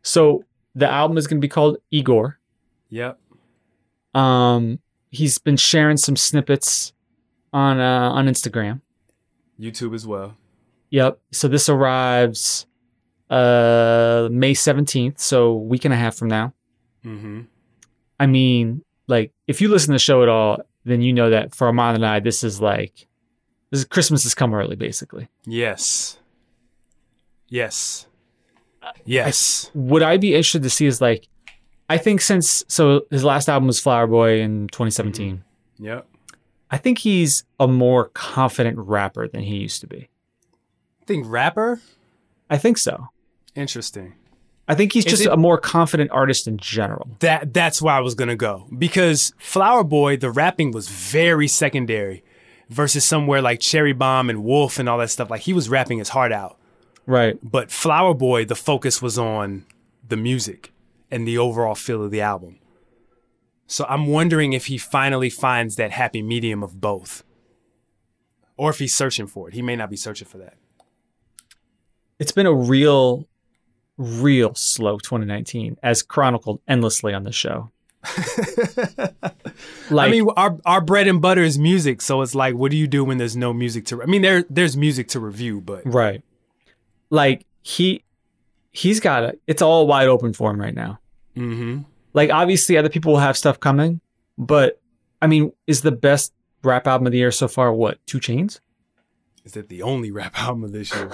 So the album is going to be called Igor. Yep. Um, he's been sharing some snippets on uh, on Instagram. YouTube as well. Yep. So this arrives uh May 17th, so week and a half from now. Mm-hmm. I mean, like if you listen to the show at all, then you know that for Armand and I, this is like this is Christmas has come early, basically. Yes. Yes. Yes. Would I be interested to see is like I think since so his last album was Flower Boy in 2017. yep. I think he's a more confident rapper than he used to be. think rapper. I think so. Interesting. I think he's just it- a more confident artist in general. That that's where I was gonna go because Flower Boy, the rapping was very secondary, versus somewhere like Cherry Bomb and Wolf and all that stuff. Like he was rapping his heart out, Right. but Flower Boy, the focus was on the music and the overall feel of the album. So I'm wondering if he finally finds that happy medium of both, or if he's searching for it. He may not be searching for that. It's been a real, real slow 2019, as chronicled endlessly on the show. like, [laughs] I mean, our our bread and butter is music, so it's like, what do you do when there's no music to? I mean, there there's music to review, but right. Like he, he's got it. It's all wide open for him right now. hmm Like obviously, other people will have stuff coming, but I mean, is the best rap album of the year so far what? 2 Chainz? is that the only rap [laughs] album of this year?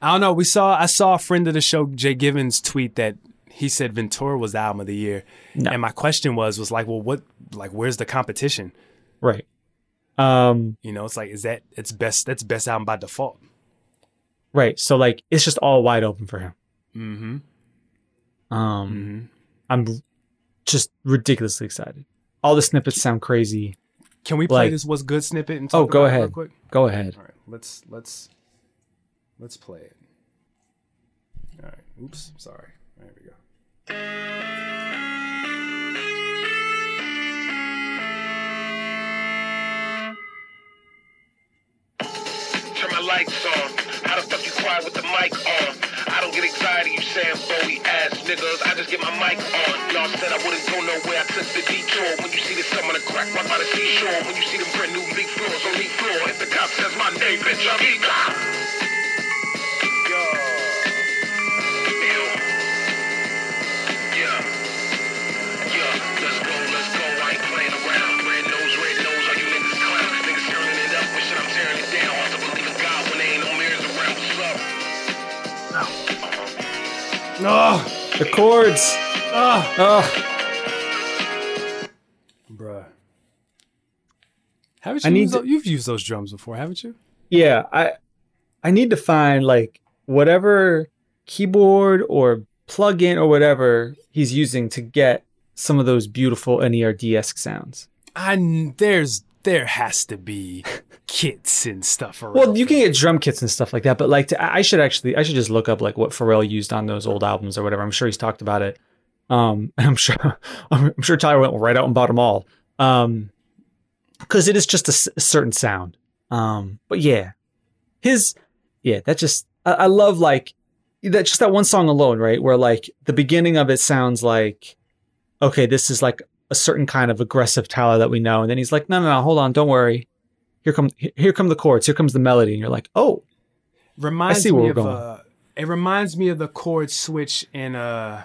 I don't know. We saw I saw a friend of the show, Jay Givens, tweet that he said Ventura was the album of the year, No. and my question was was like, well, what like where's the competition? Right. Um. You know, it's like is that it's best that's best album by default. Right. So like, it's just all wide open for him. Mm-hmm. Um. Mm-hmm. I'm just ridiculously excited. All the snippets sound crazy. Can we play Like- this what's good snippet and oh, talk Oh, go about it real ahead. quick? Go ahead. All right, let's let's let's play it. All right. Oops, sorry. There we go. Turn my lights on. How the fuck you quiet with the mic on? Don't get anxiety, you Bowie ass niggas. I just get my mic on. Y'all said I wouldn't go nowhere. I took the detour. When you see the sun on the crack right by the seashore. When you see them brand new big floors on the floor. If the cop says my name, bitch, I'm Eagle. Oh, The chords. oh, Oh, bruh. Haven't I you need used to- those, you've used those drums before, haven't you? yeah. I I need to find like whatever keyboard or plugin or whatever he's using to get some of those beautiful NERD esque sounds. I kn- there's there has to be kits and stuff around. Well, you can get drum kits and stuff like that, but like to, I should actually I should just look up like what Pharrell used on those old albums or whatever. I'm sure he's talked about it. Um, and [laughs] I'm sure I'm sure Tyler went right out and bought them all. Um, because it is just a, s- a certain sound. Um, but yeah, his yeah, that just I, I love like that just that one song alone, right? Where like the beginning of it sounds like okay, this is like a certain kind of aggressive Tyler that we know, and then he's like, no, no, no, hold on, don't worry. Here come here come the chords, here comes the melody, and you're like, oh, reminds see where me we're of going. uh it reminds me of the chord switch in uh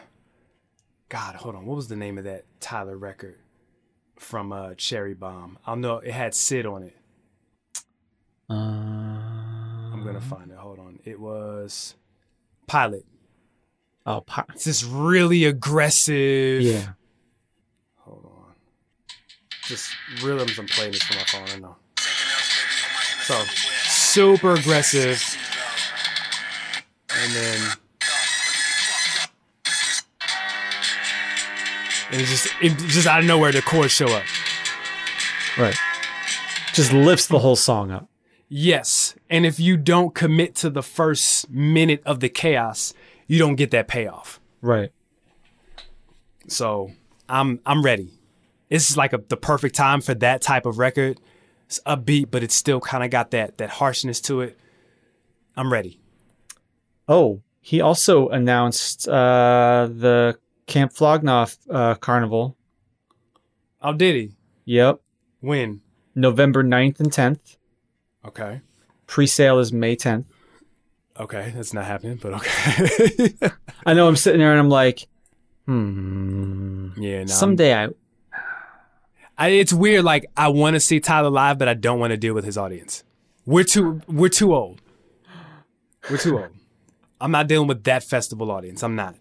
God, hold on. What was the name of that Tyler record from uh Cherry Bomb? I'll know it had Sid on it. I'm I'm gonna find it. Hold on. It was Pilot. Oh, pi- It's this really aggressive. yeah. Hold on. Just rhythms. I'm playing this from my phone. I know. So super aggressive, and then and it just it just out of nowhere the chords show up. Right. Just lifts the whole song up. Yes, and if you don't commit to the first minute of the chaos, you don't get that payoff. Right. So I'm I'm ready. It's like a, the perfect time for that type of record. It's upbeat, but it's still kind of got that that harshness to it. I'm ready. Oh, he also announced uh, the Camp Flog Gnaw uh, Carnival. Oh, did he? Yep. When? November 9th and 10th. Okay. Pre-sale is May 10th. Okay, that's not happening, but okay. [laughs] I know I'm sitting there and I'm like, hmm. yeah, no. Someday I I, it's weird. Like I want to see Tyler live, but I don't want to deal with his audience. We're too we're too old. We're too old. I'm not dealing with that festival audience. I'm not.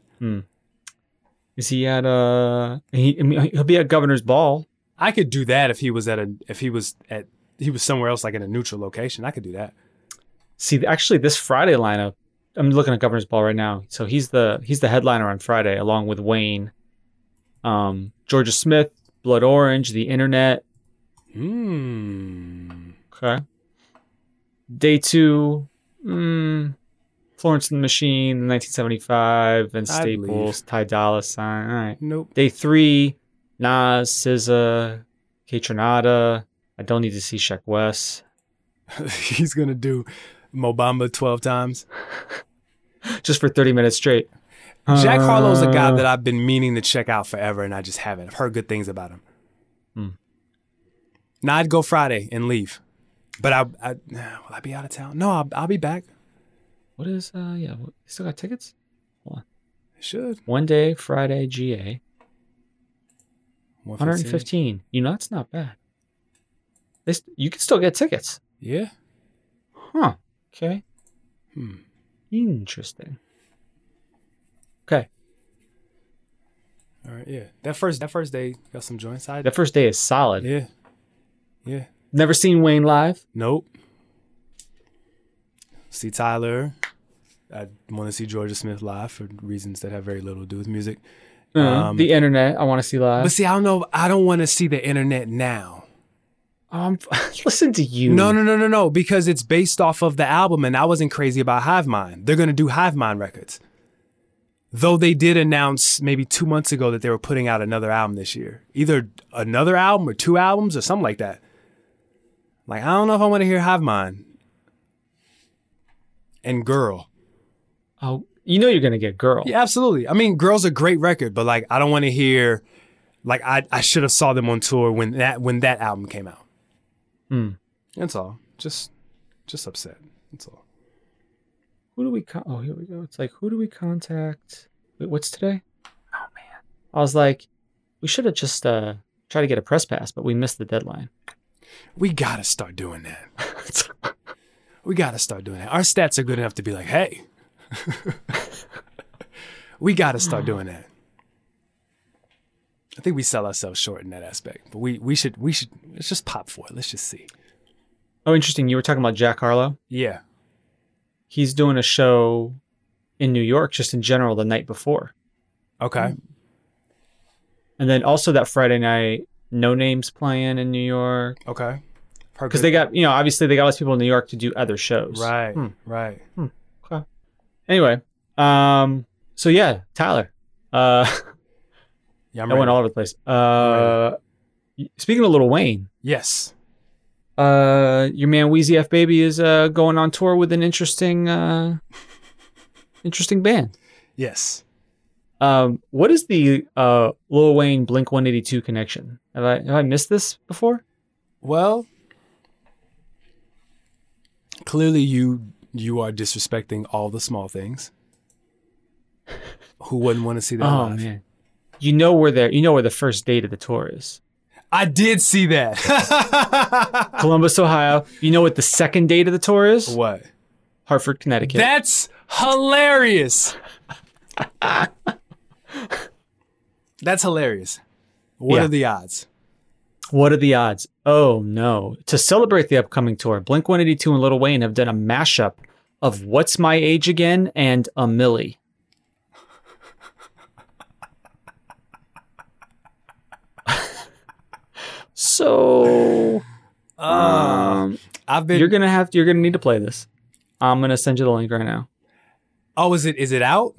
is he at uh he I mean, he'll be at Governor's Ball. I could do that if he was at a if he was at he was somewhere else like in a neutral location. I could do that. See, actually, this Friday lineup. I'm looking at Governor's Ball right now. So he's the he's the headliner on Friday, along with Wayne, um, Jorja Smith, Blood Orange, The Internet. Hmm. Okay. Day two, mm, Florence and the Machine, 1975, and Staples, Ty Dolla Sign. All right. Nope. Day three, Nas, SZA, Kaytranada. I don't need to see Sheck West. [laughs] He's gonna do Mo Bamba twelve times. [laughs] Just for 30 minutes straight. Jack Harlow's a guy Uh, that I've been meaning to check out forever, and I just haven't. I've heard good things about him. Hmm. Now I'd go Friday and leave, but I, I will I be out of town? No, I'll, I'll be back. What is, uh, yeah, what, you still got tickets? Hold on. I Should One day, Friday, GA, 115. 115. You know, that's not bad. They, st- you can still get tickets. Yeah. Huh. Okay. Hmm. Interesting. Okay. All right. Yeah. That first that first day got some joints. I that first day is solid. yeah. Yeah. Never seen Wayne live. Nope. See Tyler. I want to see Jorja Smith live for reasons that have very little to do with music. Uh, Um, the internet, I want to see live. But see, I don't know. I don't want to see the internet now. um, [laughs] listen to you. No, no, no, no, no. Because it's based off of the album, and I wasn't crazy about Hive Mind. They're gonna do Hive Mind records. Though they did announce maybe two months ago that they were putting out another album this year, either another album or two albums or something like that. Like I don't know if I want to hear Hive Mind and Girl. Oh, you know you're gonna get girl. Yeah, absolutely. I mean, Girl's a great record, but like I don't want to hear. Like I, I should have saw them on tour when that when that album came out. Hmm. That's all. Just, just upset. That's all. Who do we? Con- oh, here we go. It's like who do we contact? Wait, what's today? Oh man, I was like, we should have just uh tried to get a press pass, but we missed the deadline. We gotta start doing that. [laughs] we gotta start doing that. Our stats are good enough to be like, hey, [laughs] we gotta start doing that. I think we sell ourselves short in that aspect, but we we should we should let's just pop for it. Let's just see. Oh, interesting. You were talking about Jack Harlow. Yeah. He's doing a show in New York, just in general, the night before, Okay. and then also that Friday night, Noname's playing in New York Okay. because they got you know obviously they got less people in New York to do other shows. right Hmm. right. Anyway, um, so yeah, Tyler. Uh, Yeah, I'm went all over the place. Uh, speaking of Little Wayne, Yes. Uh, your man Weezy F Baby is uh going on tour with an interesting, uh, [laughs] interesting band. Yes. Um, what is the uh Lil Wayne Blink One Eighty Two connection? Have I have I missed this before? Well, clearly you you are disrespecting all the small things. [laughs] Who wouldn't want to see that Oh live? man, you know where the you know where the first date of the tour is. I did see that. [laughs] Columbus, Ohio. You know what the second date of the tour is? what? Hartford, Connecticut. That's hilarious. That's hilarious. What Yeah. are the odds? What are the odds? Oh no. To celebrate the upcoming tour, Blink 182 and Little Wayne have done a mashup of What's My Age Again and A Milli. So um, I've been. you're gonna have To, you're gonna need to play this. I'm gonna send you the link right now. oh, is it is it out?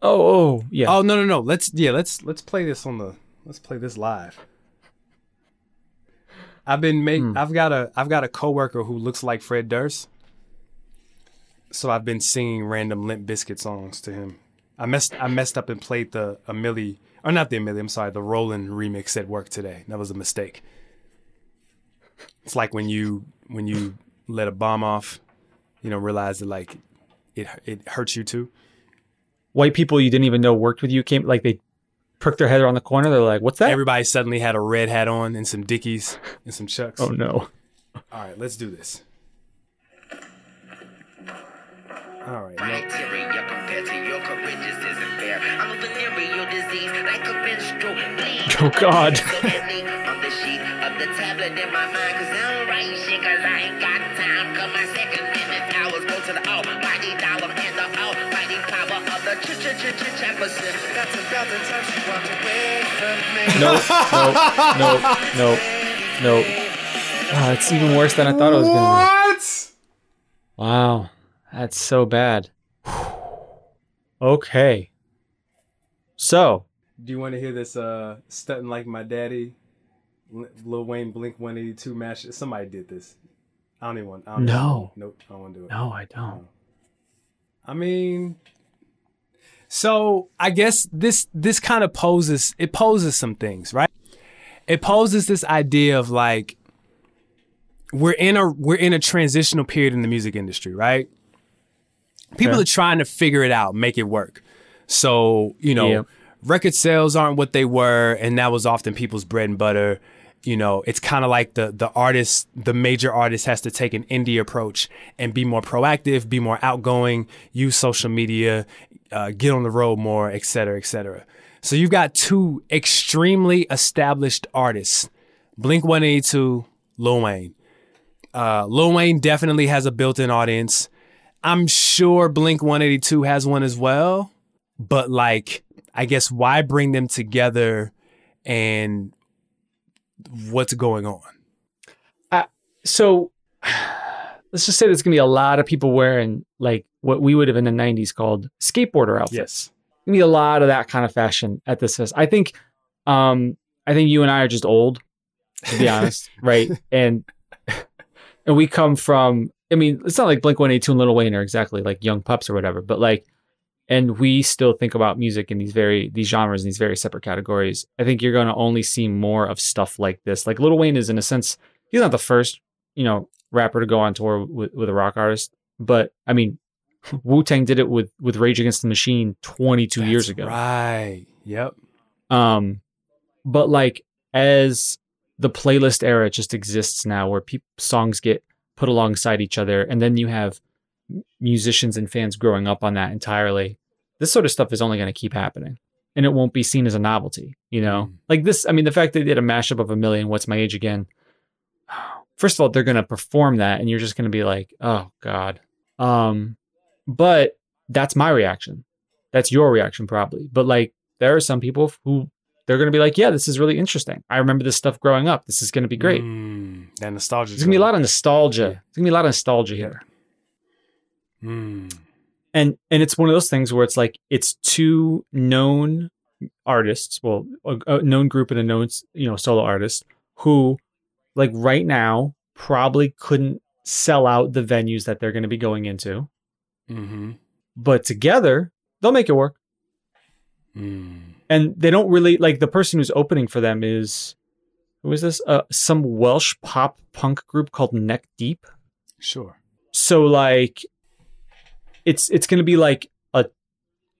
Oh, oh, yeah. Oh no no no. Let's yeah let's let's play this on the let's play this live. I've been make Hmm. I've got a I've got a coworker who looks like Fred Durst. So I've been singing random Limp Bizkit songs to him. I messed I messed up and played the a Amelie or not the Amelie, I'm sorry, the Roland remix at work today. That was a mistake. It's like when you when you let a bomb off, you know, realize that like it it hurts you too. White people you didn't even know worked with you came like they perked their head around the corner. They're like, "What's that?" Everybody suddenly had a red hat on and some Dickies and some Chucks. oh no. All right, let's do this. All right. no- Criteria compared to your courageous isn't fair. I'm a disease like a menstrual bleed. Oh, [laughs] God. To. No, no, no, no, no. Ah, it's even worse than I thought it was gonna be. What? be. Wow. That's so bad. Okay. So, Do you want to hear this uh stunting like my daddy Lil Wayne Blink 182 match? Somebody did this. I don't even want I don't even- No. nope, I don't want to do it. no, I don't. I mean so I guess this this kind of poses it poses some things, right? It poses this idea of like we're in a we're in a transitional period in the music industry, right? People Okay. are trying to figure it out, make it work. So, you know, Yeah. record sales aren't what they were, and that was often people's bread and butter. You know, it's kind of like the the artist, the major artist has to take an indie approach and be more proactive, be more outgoing, use social media, uh, get on the road more, et cetera, et cetera. So you've got two extremely established artists, Blink 182, Lil Wayne. Uh, Lil Wayne definitely has a built-in audience. I'm sure Blink 182 has one as well, but like, I guess why bring them together and what's going on? So, [sighs] let's just say there's gonna be a lot of people wearing like what we would have in the '90s called skateboarder outfits. Yes. gonna be a lot of that kind of fashion at this fest. I think, um, I think you and I are just old, to be honest, [laughs] right? And and we come from. I mean, it's not like Blink One Eighty Two and Little Wayne are exactly like young pups or whatever, but like, and we still think about music in these very these genres in these very separate categories. I think you're gonna only see more of stuff like this. Like Little Wayne is in a sense, he's not the first, you know, rapper to go on tour with, with a rock artist, but I mean. [laughs] Wu Tang did it with with Rage Against the Machine 22 years ago. Right. Yep. Um, but like as the playlist era just exists now, where peop songs get put alongside each other, and then you have musicians and fans growing up on that entirely. This sort of stuff is only going to keep happening, and it won't be seen as a novelty. You know, Mm. like this. I mean, the fact that they did a mashup of a million. What's my age again? First of all, they're going to perform that, and you're just going to be like, "Oh God." Um, but that's my reaction. That's your reaction, probably. But like, there are some people who they're going to be like, yeah, this is really interesting. I remember this stuff growing up. This is going to be great. Mm, that nostalgia. There's going to be a lot of nostalgia. Yeah. There's going to be a lot of nostalgia here. Mm. And and it's one of those things where it's like it's two known artists, well, a, a known group and a known, you know, solo artist who like right now probably couldn't sell out the venues that they're going to be going into, Mm-hmm. but together they'll make it work. Mm. and they don't really like the person who's opening for them is who is this? Uh, some Welsh pop punk group called Neck Deep. Sure. So like, it's it's gonna be like a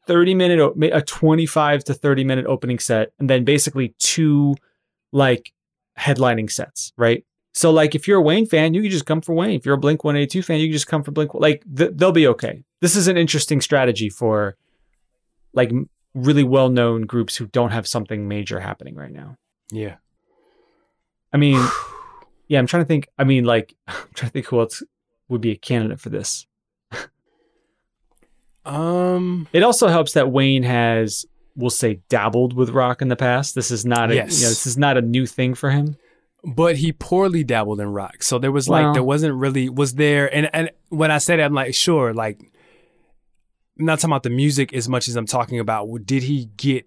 thirty minute, a twenty five to thirty minute opening set, and then basically two like headlining sets, right? So like, if you're a Wayne fan, you can just come for Wayne. If you're a Blink One Eighty Two fan, you can just come for Blink. Like th- they'll be okay. This is an interesting strategy for like really well known groups who don't have something major happening right now. Yeah. I mean, yeah, I'm trying to think. I mean, like, [laughs] I'm trying to think who else would be a candidate for this. Um. It also helps that Wayne has, we'll say, dabbled with rock in the past. This is not a, Yes. you know, this is not a new thing for him. but he poorly dabbled in rock. So there was Well- like there wasn't really was there and and when I say that I'm like sure like I'm not talking about the music as much as I'm talking about did he get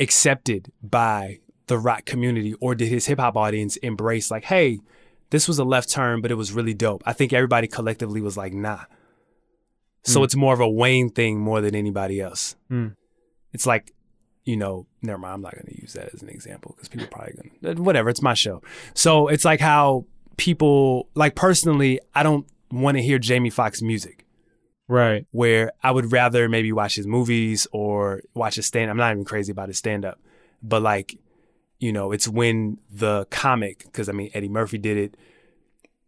accepted by the rock community or did his hip hop audience embrace like, hey, this was a left turn, but it was really dope. I think everybody collectively was like, nah. So it's more of a Wayne thing more than anybody else. Mm. It's like, you know, never mind. I'm not going to use that as an example because people are probably going to, whatever. It's my show. So it's like how people, like personally, I don't want to hear Jamie Foxx music Right. where I would rather maybe watch his movies or watch his stand. I'm not even crazy about his stand up, but like, you know, it's when the comic, because I mean, Eddie Murphy did it.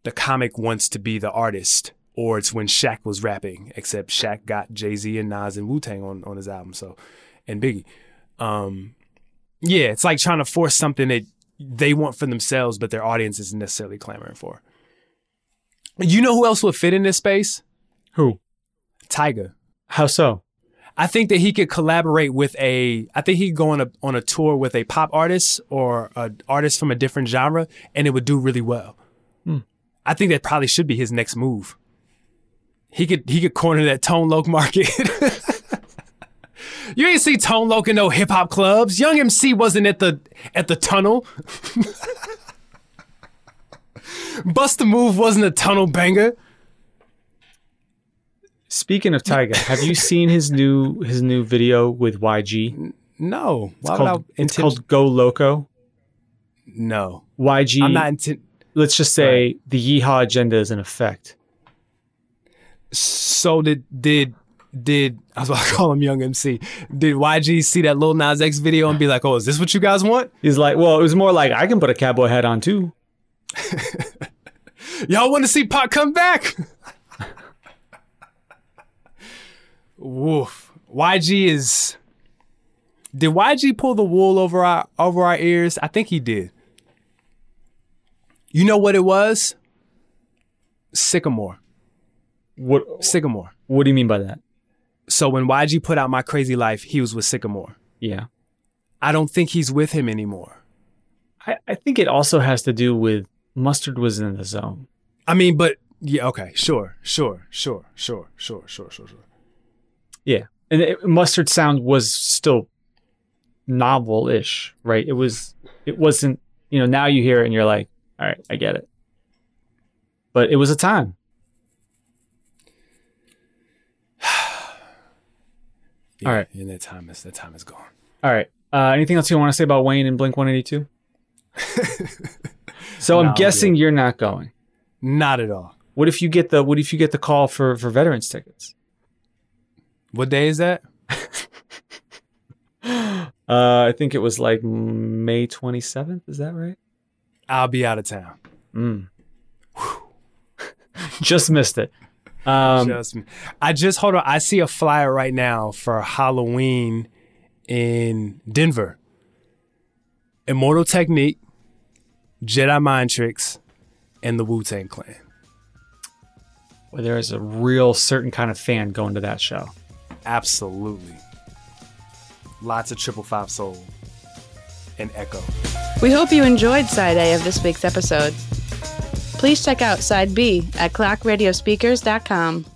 The comic wants to be the artist, or it's when Shaq was rapping, except Shaq got Jay Z and Nas and Wu Tang on, on his album, so and Biggie. Um, yeah, it's like trying to force something that they want for themselves, but their audience isn't necessarily clamoring for. You know who else would fit in this space? Who? Tyga. How so? I think that he could collaborate with a. I think he could go on a on a tour with a pop artist or an artist from a different genre, and it would do really well. Hmm. I think that probably should be his next move. He could he could corner that Tone Loc market. [laughs] you ain't see Tone Loc in no hip hop clubs. Young MC wasn't at the at the tunnel. [laughs] Bust the move wasn't a tunnel banger. Speaking of Tyga, [laughs] have you seen his new his new video with YG? No, It's why called, I it's called Go Loco. no. YG. I'm not intent. let's just say the Yeehaw agenda is in effect. So did did did [laughs] I was about to call him Young MC? Did YG see that Lil Nas X video and be like, "Oh, is this what you guys want? He's like, well, it was more like I can put a cowboy hat on too. [laughs] Y'all want to see Pop come back?" Woof. YG is. Did YG pull the wool over our over our ears? I think he did. You know what it was? Sycamore. What Sycamore. What do you mean by that? So when YG put out My Krazy Life, he was with Sycamore. Yeah, I don't think he's with him anymore. I, I think it also has to do with Mustard was in the zone. I mean, but yeah, okay, sure, sure, sure, sure, sure, sure, sure, sure. Yeah, and it, Mustard sound was still novel-ish, right? It was. It wasn't. You know, now you hear it and you're like, all right, I get it. But it was a time. [sighs] Yeah, All right. and that time is that time is gone. All right. Uh, anything else you want to say about Wayne and Blink 182? [laughs] so No, I'm I'm guessing you're not going. Not at all. What if you get the What if you get the call for for veterans tickets? What day is that? [laughs] Uh, I think it was like May 27th. Is that right? I'll be out of town. Mm. [laughs] Just missed it. Um, just, I just hold on. I see a flyer right now for Halloween in Denver. Immortal Technique, Jedi Mind Tricks, and the Wu Tang Clan. where there is a real certain kind of fan going to that show. Absolutely. Lots of triple five soul and Ecko. We hope you enjoyed Side A of this week's episode. Please check out Side B at clockradiospeakers.com.